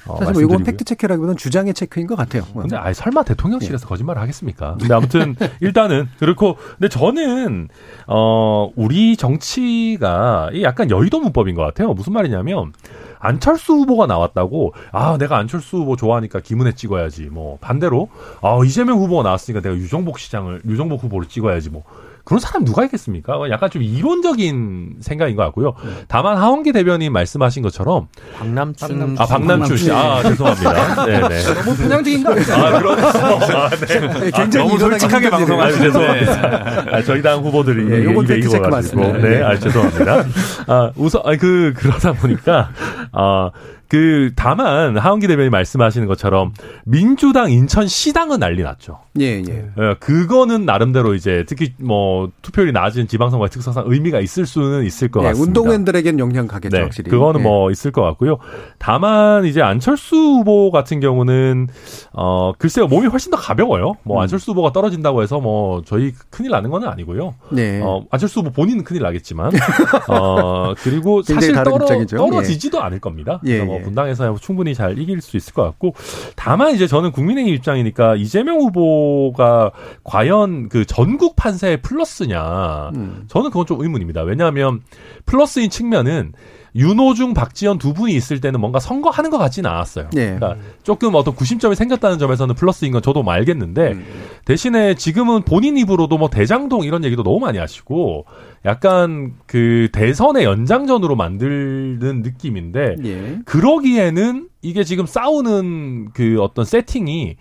어, 사실 뭐 이건. 팩트 체크라기보다는 주장의 체크인 것 같아요. 근데 아예 설마 대통령실에서 거짓말을 하겠습니까? 근데 아무튼 일단은 그렇고 근데 저는 어 우리 정치가 이 약간 여의도 문법인 것 같아요. 무슨 말이냐면 안철수 후보가 나왔다고 아 내가 안철수 후보 좋아하니까 김은혜 찍어야지 뭐 반대로 아 이재명 후보가 나왔으니까 내가 유정복 시장을 유정복 후보를 찍어야지 뭐 그런 사람 누가 있겠습니까? 약간 좀 이론적인 생각인 것 같고요. 다만 하원기 대변인 말씀하신 것처럼 박남춘 아 박남춘 씨, 아 죄송합니다. 네 네. 너무 편향적인 거 아니죠? 아, 그렇죠. 아, 네. 굉장히 너무 솔직하게 방송하시. 죄송합니다. 아, 저희 당 후보들이 예, 요건 입에 팩트 체크. 맞습니다. 네, 예. 아, 죄송합니다. 아, 우선, 아, 그, 그러다 보니까, 아, 그 다만 하은기 대변인 말씀하시는 것처럼 민주당 인천 시당은 난리 났죠. 예, 예. 예, 그거는 나름대로 이제 특히 뭐 투표율이 낮은 지방선거의 특성상 의미가 있을 수는 있을 것 예, 같습니다. 운동wen들에겐 영향 가겠죠, 네, 확실히. 그거는 예. 뭐 있을 것 같고요. 다만 이제 안철수 후보 같은 경우는 어 글쎄요 몸이 훨씬 더 가벼워요. 뭐 음. 안철수 후보가 떨어진다고 해서 뭐 저희 큰일 나는 건 아니고요. 네. 어 안철수 후보 본인은 큰일 나겠지만 어 그리고 사실 떨어, 입장이죠. 떨어지지도 않을 겁니다. 예, 뭐 예. 분당에서 충분히 잘 이길 수 있을 것 같고 다만 이제 저는 국민의힘 입장이니까 이재명 후보가 과연 그 전국 판세의 플러스냐 음. 저는 그건 좀 의문입니다. 왜냐하면 플러스인 측면은 윤호중, 박지원 두 분이 있을 때는 뭔가 선거하는 것 같지는 않았어요. 네. 그러니까 조금 어떤 구심점이 생겼다는 점에서는 플러스인 건 저도 뭐 알겠는데 음. 대신에 지금은 본인 입으로도 뭐 대장동 이런 얘기도 너무 많이 하시고 약간 그 대선의 연장전으로 만드는 느낌인데 예. 그러기에는 이게 지금 싸우는 그 어떤 세팅이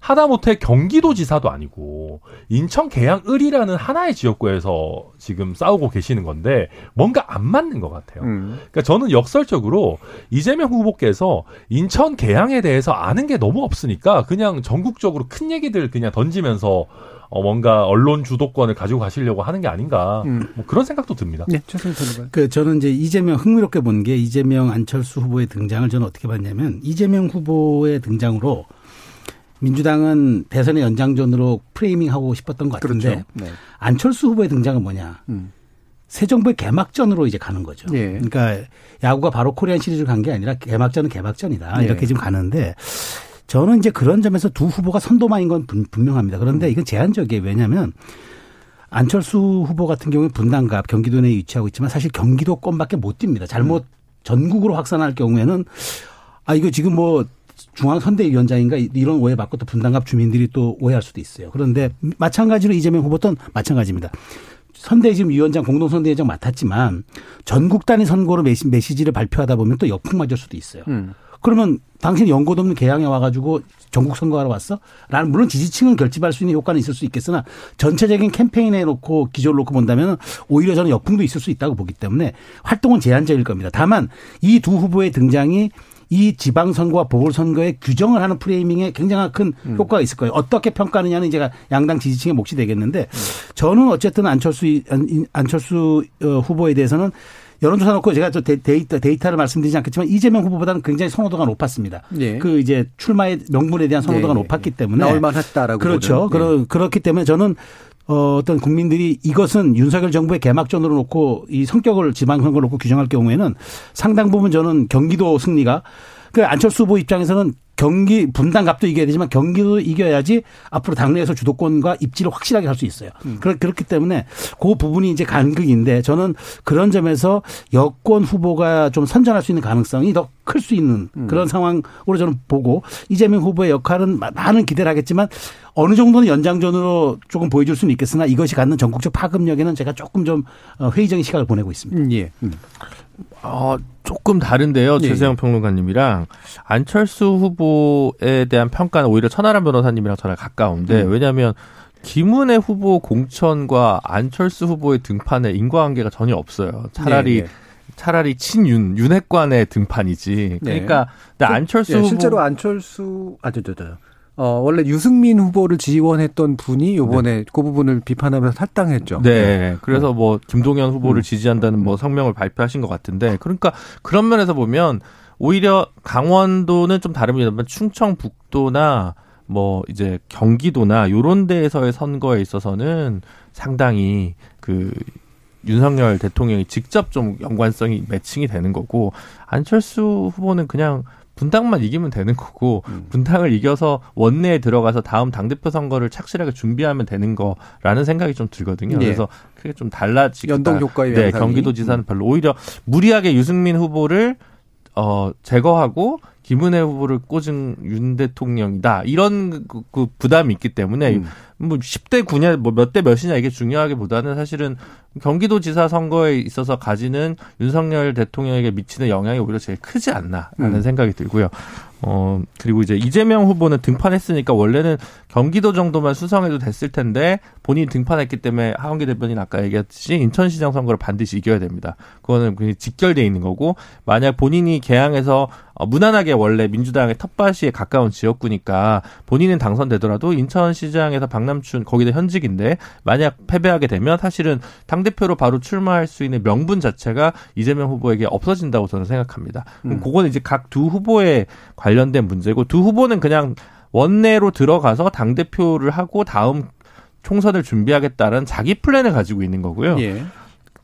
하다못해 경기도지사도 아니고 인천 계양을이라는 하나의 지역구에서 지금 싸우고 계시는 건데 뭔가 안 맞는 것 같아요. 음. 그러니까 저는 역설적으로 이재명 후보께서 인천 계양에 대해서 아는 게 너무 없으니까 그냥 전국적으로 큰 얘기들 그냥 던지면서 어 뭔가 언론 주도권을 가지고 가시려고 하는 게 아닌가 음. 뭐 그런 생각도 듭니다. 네, 최승희 선생님. 그 저는 이제 이재명 흥미롭게 본 게 이재명 안철수 후보의 등장을 저는 어떻게 봤냐면 이재명 후보의 등장으로 민주당은 대선의 연장전으로 프레이밍하고 싶었던 것 같은데 그렇죠. 네. 안철수 후보의 등장은 뭐냐? 음. 새 정부의 개막전으로 이제 가는 거죠. 예. 그러니까 야구가 바로 코리안 시리즈를 간게 아니라 개막전은 개막전이다. 예. 이렇게 지금 가는데 저는 이제 그런 점에서 두 후보가 선도마인 건 분- 분명합니다. 그런데 이건 제한적이에요. 왜냐하면 안철수 후보 같은 경우에 분당갑 경기도 내에 위치하고 있지만 사실 경기도권밖에 못 뜁니다. 잘못 전국으로 확산할 경우에는 아 이거 지금 뭐 중앙선대위원장인가 이런 오해 받고 또 분당갑 주민들이 또 오해할 수도 있어요. 그런데 마찬가지로 이재명 후보도 마찬가지입니다. 선대 지금 위원장 공동선대위원장 맡았지만 전국 단위 선거로 메시, 메시지를 발표하다 보면 또 역풍 맞을 수도 있어요. 음. 그러면 당신 연고도 없는 개항에 와가지고 전국 선거하러 왔어? 라는 물론 지지층은 결집할 수 있는 효과는 있을 수 있겠으나 전체적인 캠페인에 놓고 기조를 놓고 본다면 오히려 저는 역풍도 있을 수 있다고 보기 때문에 활동은 제한적일 겁니다. 다만 이 두 후보의 등장이 이 지방선거와 보궐선거의 규정을 하는 프레이밍에 굉장한 큰 효과가 있을 거예요. 어떻게 평가하느냐는 이제 양당 지지층의 몫이 되겠는데 저는 어쨌든 안철수, 안- 안철수 어, 후보에 대해서는 여론조사 놓고 제가 저 데- 데이터, 데이터를 말씀드리지 않겠지만 이재명 후보보다는 굉장히 선호도가 높았습니다. 예. 그 이제 출마의 명분에 대한 선호도가 예, 예, 높았기 예. 때문에 나올 만 했다라고 그렇죠. 보는. 예. 그러, 그렇기 때문에 저는 어, 어떤 국민들이 이것은 윤석열 정부의 개막전으로 놓고 이 성격을 지방선거로 놓고 규정할 경우에는 상당 부분 저는 경기도 승리가 그 안철수 후보 입장에서는 경기 분당갑도 이겨야 되지만 경기도 이겨야지 앞으로 당내에서 주도권과 입지를 확실하게 할 수 있어요. 음. 그렇- 그렇기 때문에 그 부분이 이제 간극인데 저는 그런 점에서 여권 후보가 좀 선전할 수 있는 가능성이 더 클 수 있는 음. 그런 상황으로 저는 보고 이재명 후보의 역할은 마- 많은 기대를 하겠지만 어느 정도는 연장전으로 조금 보여줄 수는 있겠으나 이것이 갖는 전국적 파급력에는 제가 조금 좀 어, 회의적인 시각을 보내고 있습니다. 음, 예. 음. 어, 조금 다른데요. 예, 최세영 평론가님이랑 안철수 후보에 대한 평가는 오히려 천하람 변호사님이랑 저랑 가까운데 음. 왜냐하면 김은혜 후보 공천과 안철수 후보의 등판에 인과관계가 전혀 없어요. 차라리 예, 예. 차라리 친윤 윤핵관의 등판이지. 그러니까 근데 안철수 예, 후보 실제로 안철수 아저 저 저. 어, 원래 유승민 후보를 지원했던 분이 요번에 그 부분을 비판하면서 탈당했죠. 네. 그래서 뭐 김동연 후보를 음. 지지한다는 뭐 성명을 발표하신 것 같은데 그러니까 그런 면에서 보면 오히려 강원도는 좀 다릅니다만 충청북도나 뭐 이제 경기도나 요런 데에서의 선거에 있어서는 상당히 그 윤석열 대통령이 직접 좀 연관성이 매칭이 되는 거고 안철수 후보는 그냥 분당만 이기면 되는 거고 음. 분당을 이겨서 원내에 들어가서 다음 당대표 선거를 착실하게 준비하면 되는 거라는 생각이 좀 들거든요. 예. 그래서 크게 좀 달라지겠다. 연동 효과의 네. 경기도지사는 별로 오히려 무리하게 유승민 후보를 어 제거하고 김은혜 후보를 꽂은 윤 대통령이다. 이런 그, 그 부담이 있기 때문에 음. 뭐 10대 9냐 뭐 몇 대 몇이냐 이게 중요하기보다는 사실은 경기도 지사 선거에 있어서 가지는 윤석열 대통령에게 미치는 영향이 오히려 제일 크지 않나라는 음. 생각이 들고요. 어 그리고 이제 이재명 후보는 등판했으니까 원래는 경기도 정도만 수성해도 됐을 텐데 본인이 등판했기 때문에 하원기 대변인 아까 얘기했듯이 인천시장 선거를 반드시 이겨야 됩니다. 그거는 그냥 직결돼 있는 거고 만약 본인이 개항해서 어, 무난하게 원래 민주당의 텃밭이 가까운 지역구니까 본인은 당선되더라도 인천시장에서 박남춘 거기다 현직인데 만약 패배하게 되면 사실은 당 대표로 바로 출마할 수 있는 명분 자체가 이재명 후보에게 없어진다고 저는 생각합니다. 음. 그거는 이제 각 두 후보에 관련된 문제고 두 후보는 그냥 원내로 들어가서 당 대표를 하고 다음 총선을 준비하겠다는 자기 플랜을 가지고 있는 거고요. 예.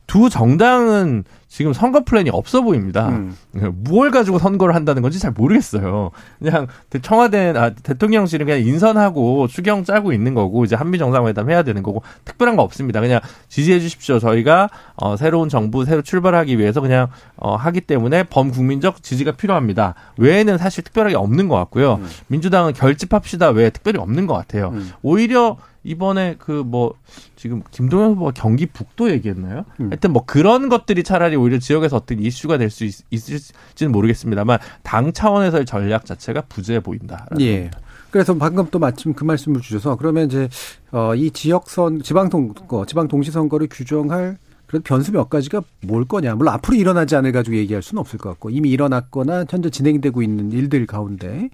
두 정당은 지금 선거 플랜이 없어 보입니다. 음. 무엇 가지고 선거를 한다는 건지 잘 모르겠어요. 그냥 청와대 아, 대통령실은 그냥 인선하고 추경 짜고 있는 거고 이제 한미 정상회담 해야 되는 거고 특별한 거 없습니다. 그냥 지지해 주십시오. 저희가 어, 새로운 정부 새로 출발하기 위해서 그냥 어, 하기 때문에 범국민적 지지가 필요합니다. 외에는 사실 특별하게 없는 것 같고요. 음. 민주당은 결집합시다 외에 특별히 없는 것 같아요. 음. 오히려 이번에 그 뭐 지금 김동연 후보가 경기 북도 얘기했나요? 음. 하여튼 뭐 그런 것들이 차라리 오히려 지역에서 어떤 이슈가 될 수 있을지는 모르겠습니다만 당 차원에서의 전략 자체가 부재해 보인다. 예. 그래서 방금 또 마침 그 말씀을 주셔서 그러면 이제 어, 이 지역선 지방선거, 지방 동시선거를 규정할 그런 변수 몇 가지가 뭘 거냐. 물론 앞으로 일어나지 않을 가지고 얘기할 수는 없을 것 같고 이미 일어났거나 현재 진행되고 있는 일들 가운데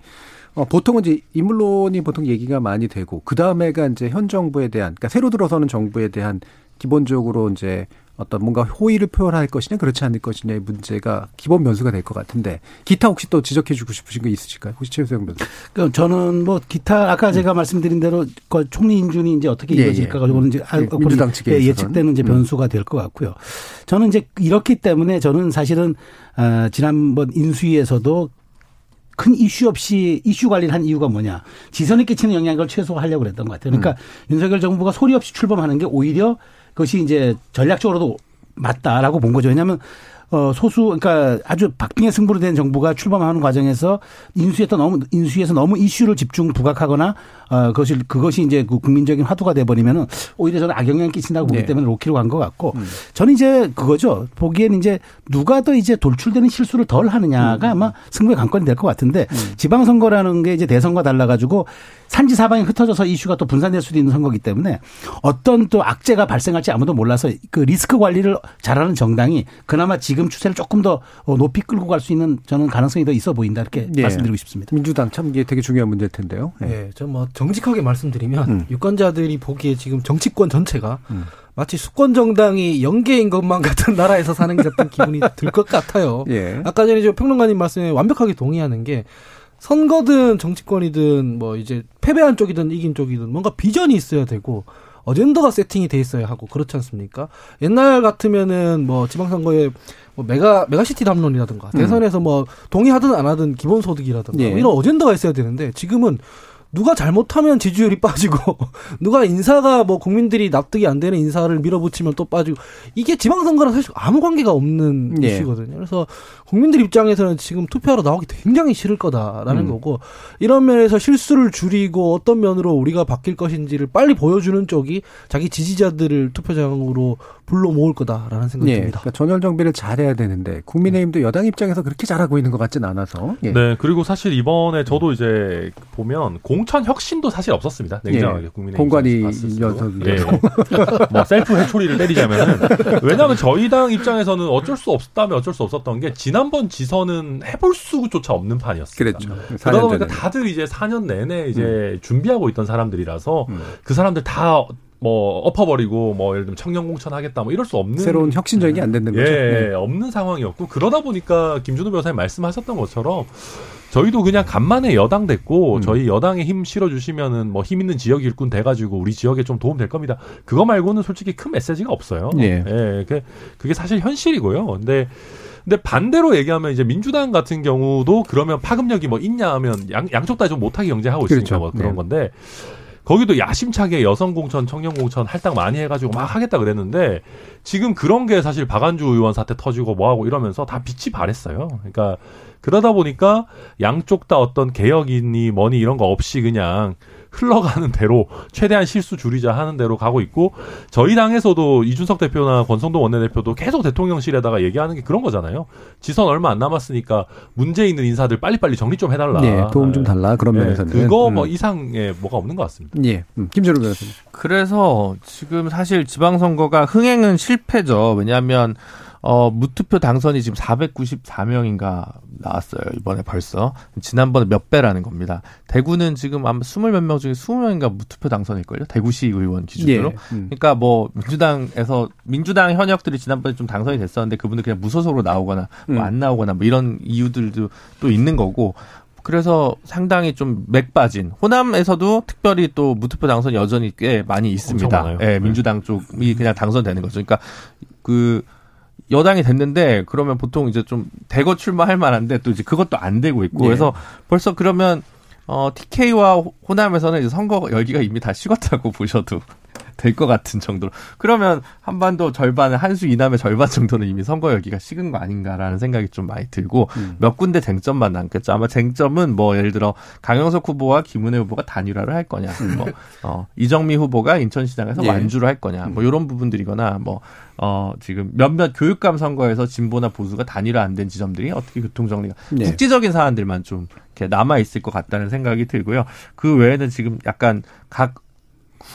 어, 보통은 이제 인물론이 보통 얘기가 많이 되고 그 다음에가 이제 현 정부에 대한 그러니까 새로 들어서는 정부에 대한 기본적으로 이제 어떤 뭔가 호의를 표현할 것이냐 그렇지 않을 것이냐의 문제가 기본 변수가 될 것 같은데 기타 혹시 또 지적해 주고 싶으신 거 있으실까요? 혹시 최우성 변수? 그러니까 저는 뭐 기타 아까 제가 말씀드린 대로 그 총리 인준이 이제 어떻게 예, 예. 이거는 이제 예, 민주당 측에 예. 예측되는 이제 음. 변수가 될 것 같고요. 저는 이제 이렇기 때문에 저는 사실은 아, 지난번 인수위에서도 큰 이슈 없이 이슈 관리를 한 이유가 뭐냐. 지선에 끼치는 영향을 최소화하려고 그랬던 것 같아요. 그러니까 음. 윤석열 정부가 소리 없이 출범하는 게 오히려 그것이 이제 전략적으로도 맞다라고 본 거죠. 왜냐하면 어, 소수, 그러니까 아주 박빙의 승부로 된 정부가 출범하는 과정에서 인수에서 너무, 인수에서 너무 이슈를 집중 부각하거나, 어, 그것이, 그것이 이제 그 국민적인 화두가 돼 버리면은 오히려 저는 악영향을 끼친다고 보기 네. 때문에 로키로 간 것 같고, 음. 저는 이제 그거죠. 보기에는 이제 누가 더 이제 돌출되는 실수를 덜 하느냐가 음. 아마 승부의 관건이 될 것 같은데, 지방 선거라는 게 이제 대선과 달라 가지고 산지 사방이 흩어져서 이슈가 또 분산될 수도 있는 선거기 때문에 어떤 또 악재가 발생할지 아무도 몰라서 그 리스크 관리를 잘하는 정당이 그나마 지금 추세를 조금 더 어, 높이 끌고 갈 수 있는 저는 가능성이 더 있어 보인다 이렇게 예. 말씀드리고 싶습니다. 민주당 참 이게 되게 중요한 문제일 텐데요. 예. 예, 전뭐 정직하게 말씀드리면 음. 유권자들이 보기에 지금 정치권 전체가 음. 마치 수권 정당이 연계인 것만 같은 나라에서 사는 것 같은 기분이 들 것 같아요. 예. 아까 전에 저 평론가님 말씀에 완벽하게 동의하는 게 선거든 정치권이든 뭐 이제 패배한 쪽이든 이긴 쪽이든 뭔가 비전이 있어야 되고 어젠더가 세팅이 돼 있어야 하고 그렇지 않습니까? 옛날 같으면은 뭐 지방선거에 뭐 메가 메가시티 담론이라든가 대선에서 뭐 동의하든 안 하든 기본소득이라든가 예. 뭐 이런 어젠다가 있어야 되는데 지금은 누가 잘못하면 지지율이 빠지고 누가 인사가 뭐 국민들이 납득이 안 되는 인사를 밀어붙이면 또 빠지고 이게 지방선거랑 사실 아무 관계가 없는 예. 이슈거든요. 그래서 국민들 입장에서는 지금 투표하러 나오기 굉장히 싫을 거다라는 음. 거고 이런 면에서 실수를 줄이고 어떤 면으로 우리가 바뀔 것인지를 빨리 보여주는 쪽이 자기 지지자들을 투표장으로 불러 모을 거다라는 생각이 예. 듭니다. 그러니까 전열 정비를 잘해야 되는데 국민의힘도 여당 입장에서 그렇게 잘하고 있는 것 같진 않아서. 예. 네, 그리고 사실 이번에 저도 이제 보면 공천 혁신도 사실 없었습니다. 냉정하게 예. 국민의 공관이. 연설로. 예. 뭐 셀프 회초리를 때리자면은 왜냐하면 저희 당 입장에서는 어쩔 수 없다면 어쩔 수 없었던 게 지난번 지선은 해볼 수조차 없는 판이었습니다. 그랬죠. 그러다 4년 보니까 전에. 다들 이제 4년 내내 이제 준비하고 있던 사람들이라서 음. 그 사람들 다 뭐 엎어버리고 뭐 예를 들면 청년 공천 하겠다 뭐 이럴 수 없는 새로운 혁신적인 게안 되는 거죠. 예, 네. 없는 상황이었고 그러다 보니까 김준호 변호사님 말씀하셨던 것처럼 저희도 그냥 간만에 여당 됐고 음. 저희 여당에 힘 실어 주시면은 뭐 힘 있는 지역 일꾼 돼 가지고 우리 지역에 좀 도움 될 겁니다. 그거 말고는 솔직히 큰 메시지가 없어요. 예. 그게, 그게 사실 현실이고요. 근데 근데 반대로 얘기하면 이제 민주당 같은 경우도 그러면 파급력이 뭐 있냐 하면 양, 양쪽 다 좀 못하게 경쟁하고 있으니까 그렇죠. 뭐 그런 네. 건데 거기도 야심차게 여성 공천, 청년 공천 할당 많이 해가지고 막 하겠다 그랬는데 지금 그런 게 사실 박안주 의원 사태 터지고 뭐하고 이러면서 다 빛이 발했어요. 그러니까 그러다 보니까 양쪽 다 어떤 개혁이니 뭐니 이런 거 없이 그냥 흘러가는 대로 최대한 실수 줄이자 하는 대로 가고 있고 저희 당에서도 이준석 대표나 권성동 원내대표도 계속 대통령실에다가 얘기하는 게 그런 거잖아요. 지선 얼마 안 남았으니까 문제 있는 인사들 빨리빨리 정리 좀 해달라. 예, 도움 좀 달라 그런 예, 면에서는. 그거 음. 뭐 이상의 뭐가 없는 것 같습니다. 예, 음, 김준호 변호사님. 그래서 지금 사실 지방선거가 흥행은 실패죠. 왜냐하면 어, 무투표 당선이 지금 494명인가 나왔어요. 이번에 벌써. 지난번에 몇 배라는 겁니다. 대구는 지금 아마 20몇 명 중에 20명인가 무투표 당선일걸요? 대구시 의원 기준으로. 예. 음. 그러니까 뭐 민주당에서 민주당 현역들이 지난번에 좀 당선이 됐었는데 그분들 그냥 무소속으로 나오거나 음. 뭐안 나오거나 뭐 이런 이유들도 또 있는 거고 그래서 상당히 좀 맥 빠진 호남에서도 특별히 또 무투표 당선 여전히 꽤 많이 있습니다. 예, 네. 민주당 쪽이 그냥 당선되는 거죠. 그러니까 그 여당이 됐는데 그러면 보통 이제 좀 대거 출마할 만한데 또 이제 그것도 안 되고 있고 예. 그래서 벌써 그러면 어 TK와 호남에서는 이제 선거 열기가 이미 다 식었다고 보셔도 될 것 같은 정도로 그러면 한반도 절반은 한수 이남의 절반 정도는 이미 선거 열기가 식은 거 아닌가라는 생각이 좀 많이 들고 음. 몇 군데 쟁점만 남겠죠. 아마 쟁점은 뭐 예를 들어 강영석 후보와 김은혜 후보가 단일화를 할 거냐, 뭐 어, 이정미 후보가 인천시장에서 음. 예. 완주를 할 거냐, 뭐 이런 부분들이거나 뭐 어, 지금 몇몇 교육감 선거에서 진보나 보수가 단일화 안 된 지점들이 어떻게 교통 정리가 네. 국지적인 사안들만 좀 이렇게 남아 있을 것 같다는 생각이 들고요. 그 외에는 지금 약간 각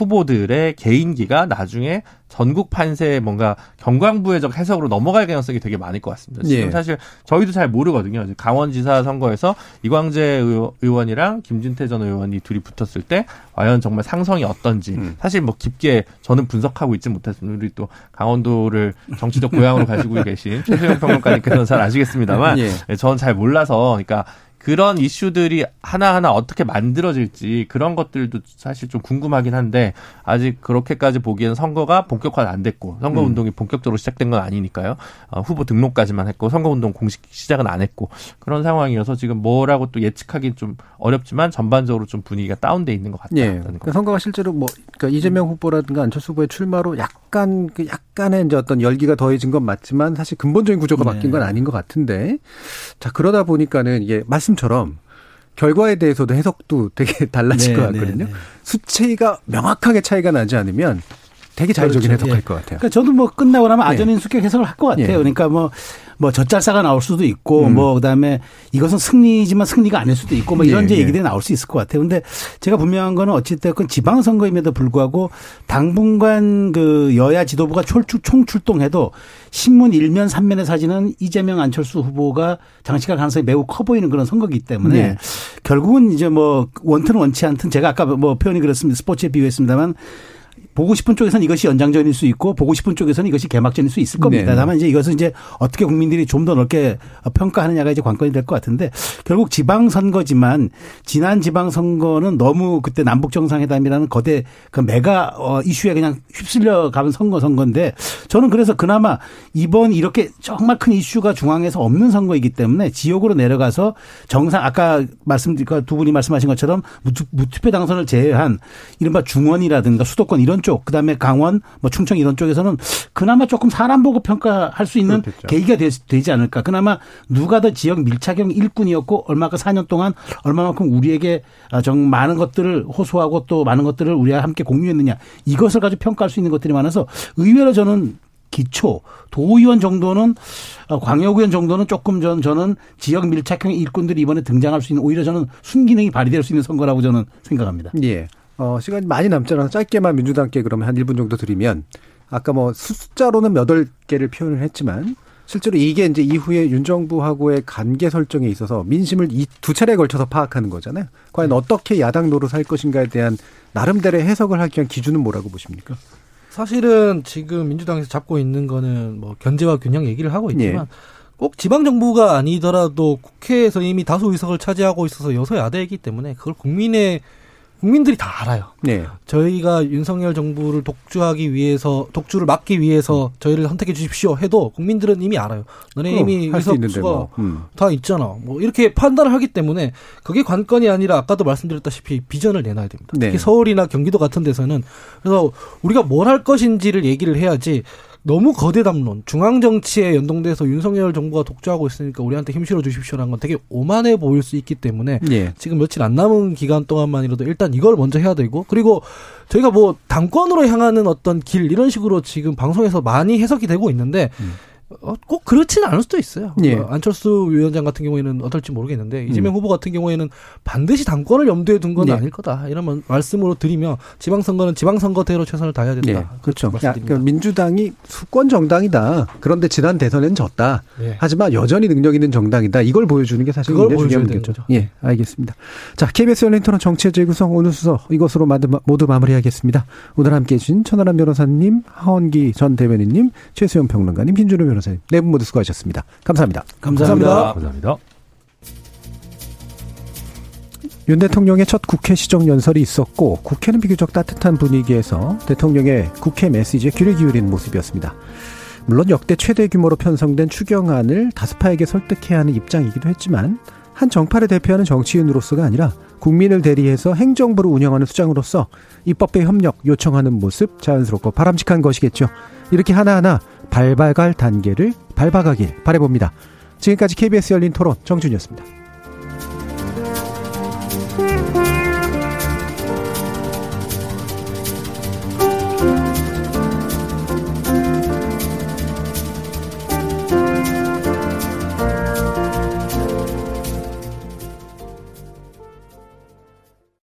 후보들의 개인기가 나중에 전국 판세에 뭔가 경광부회적 해석으로 넘어갈 가능성이 되게 많을 것 같습니다. 지금 예. 사실 저희도 잘 모르거든요. 강원지사 선거에서 이광재 의원- 의원이랑 김진태 전 의원이 둘이 붙었을 때 과연 정말 상성이 어떤지 음. 사실 뭐 깊게 저는 분석하고 있지 못했습니다. 우리 또 강원도를 정치적 고향으로 가지고 계신 최수영 평론가님께서는 잘 아시겠습니다만 예. 네, 저는 잘 몰라서 그러니까 그런 이슈들이 하나하나 어떻게 만들어질지 그런 것들도 사실 좀 궁금하긴 한데 아직 그렇게까지 보기에는 선거가 본격화는 안 됐고 선거 음. 운동이 본격적으로 시작된 건 아니니까요. 어, 후보 등록까지만 했고 선거 운동 공식 시작은 안 했고 그런 상황이어서 지금 뭐라고 또 예측하기 좀 어렵지만 전반적으로 좀 분위기가 다운돼 있는 것 예. 같다는 그러니까 거. 선거가 실제로 뭐 그러니까 이재명 후보라든가 안철수 후보의 출마로 약간 그 약간의 이제 어떤 열기가 더해진 건 맞지만 사실 근본적인 구조가 네. 바뀐 건 아닌 것 같은데 자 그러다 보니까는 이게 말씀 처럼 결과에 대해서도 해석도 되게 달라질 네, 것 네, 같거든요. 네. 수치가 명확하게 차이가 나지 않으면 되게 자의적인 그렇죠. 해석할 예. 것 같아요. 그러니까 저도 뭐 끝나고 나면 예. 아전인수격 해석을 할 것 같아요. 예. 그러니까 뭐, 뭐 젖잘사가 나올 수도 있고 음. 뭐 그다음에 이것은 승리지만 승리가 아닐 수도 있고 뭐 이런 예, 이제 예. 얘기들이 나올 수 있을 것 같아요. 근데 제가 분명한 거는 어찌됐건 지방선거임에도 불구하고 당분간 그 여야 지도부가 촐출, 총출동해도 신문 일면 삼면의 사진은 이재명 안철수 후보가 장식할 가능성이 매우 커 보이는 그런 선거기 때문에 네. 결국은 이제 뭐 원튼 원치 않든 제가 아까 뭐 표현이 그렇습니다. 스포츠에 비유했습니다만 보고 싶은 쪽에서는 이것이 연장전일 수 있고 보고 싶은 쪽에서는 이것이 개막전일 수 있을 겁니다. 네. 다만 이제 이것은 이제 어떻게 국민들이 좀 더 넓게 평가하느냐가 이제 관건이 될 것 같은데 결국 지방 선거지만 지난 지방 선거는 너무 그때 남북 정상회담이라는 거대 그 메가 어, 이슈에 그냥 휩쓸려 가는 선거 선거인데 저는 그래서 그나마 이번 이렇게 정말 큰 이슈가 중앙에서 없는 선거이기 때문에 지역으로 내려가서 정상 아까 말씀드린 그두 분이 말씀하신 것처럼 무투, 무투표 당선을 제외한 이른바 중원이라든가 수도권 이런 쪽그 다음에 강원 뭐 충청 이런 쪽에서는 그나마 조금 사람 보고 평가할 수 있는 그렇겠죠. 계기가 되, 되지 않을까. 그나마 누가 더 지역 밀착형 일꾼이었고 얼마가 4년 동안 얼마만큼 우리에게 아, 정 많은 것들을 호소하고 또 많은 것들을 우리와 함께 공유했느냐 이것을 가지고 평가할 수 있는 것들이 많아서 의외로 저는 기초 도의원 정도는 어, 광역의원 정도는 조금 전 저는 지역 밀착형 일꾼들이 이번에 등장할 수 있는 오히려 저는 순기능이 발휘될 수 있는 선거라고 저는 생각합니다. 예. 어, 시간이 많이 남지 않아서 짧게만 민주당께 그러면 한 1분 정도 드리면 아까 뭐 숫자로는 몇월 개를 표현을 했지만 실제로 이게 이제 이후에 윤 정부하고의 관계 설정에 있어서 민심을 이 두 차례에 걸쳐서 파악하는 거잖아요. 과연 어떻게 야당 노릇 할 것인가에 대한 나름대로의 해석을 하기 위한 기준은 뭐라고 보십니까? 사실은 지금 민주당에서 잡고 있는 거는 뭐 견제와 균형 얘기를 하고 있지만 예. 꼭 지방 정부가 아니더라도 국회에서 이미 다수 의석을 차지하고 있어서 여서야대이기 때문에 그걸 국민의 국민들이 다 알아요. 네. 저희가 윤석열 정부를 독주하기 위해서 독주를 막기 위해서 저희를 선택해 주십시오 해도 국민들은 이미 알아요. 너네 이미 의석수가 뭐. 음. 다 있잖아. 뭐 이렇게 판단을 하기 때문에 그게 관건이 아니라 아까도 말씀드렸다시피 비전을 내놔야 됩니다. 네. 특히 서울이나 경기도 같은 데서는 그래서 우리가 뭘 할 것인지를 얘기를 해야지 너무 거대 담론, 중앙 정치에 연동돼서 윤석열 정부가 독주하고 있으니까 우리한테 힘 실어 주십시오라는 건 되게 오만해 보일 수 있기 때문에 예. 지금 며칠 안 남은 기간 동안만이라도 일단 이걸 먼저 해야 되고 그리고 저희가 뭐 당권으로 향하는 어떤 길 이런 식으로 지금 방송에서 많이 해석이 되고 있는데 어, 꼭 그렇지는 않을 수도 있어요. 예. 어, 안철수 위원장 같은 경우에는 어떨지 모르겠는데 이재명 음. 후보 같은 경우에는 반드시 당권을 염두에 둔건 예. 아닐 거다. 이런 말- 말씀으로 드리며 지방선거는 지방선거대로 최선을 다해야 된다. 예, 그렇죠. 야, 말씀드립니다. 그 민주당이 수권 정당이다. 그런데 지난 대선에는 졌다. 예. 하지만 여전히 능력 있는 정당이다. 이걸 보여주는 게 사실 굉장히 중요한 문제죠. 되는 예, 알겠습니다. 자, KBS 열린 토론 정치의 재구성 오늘 수서 이것으로 모두, 모두 마무리하겠습니다. 오늘 함께해 주신 천하람 변호사님, 하원기 전 대변인님, 최수영 평론가님, 김준호 변호사님 네 분 모두 수고하셨습니다. 감사합니다. 감사합니다. 감사합니다. 윤 대통령의 첫 국회 시정 연설이 있었고 국회는 비교적 따뜻한 분위기에서 대통령의 국회 메시지에 귀를 기울이는 모습이었습니다. 물론 역대 최대 규모로 편성된 추경안을 다스파에게 설득해야 하는 입장이기도 했지만 한 정파를 대표하는 정치인으로서가 아니라 국민을 대리해서 행정부를 운영하는 수장으로서 입법회 협력 요청하는 모습 자연스럽고 바람직한 것이겠죠. 이렇게 하나하나 밟아갈 단계를 밟아가길 바라봅니다. 지금까지 KBS 열린 토론 정준이었습니다.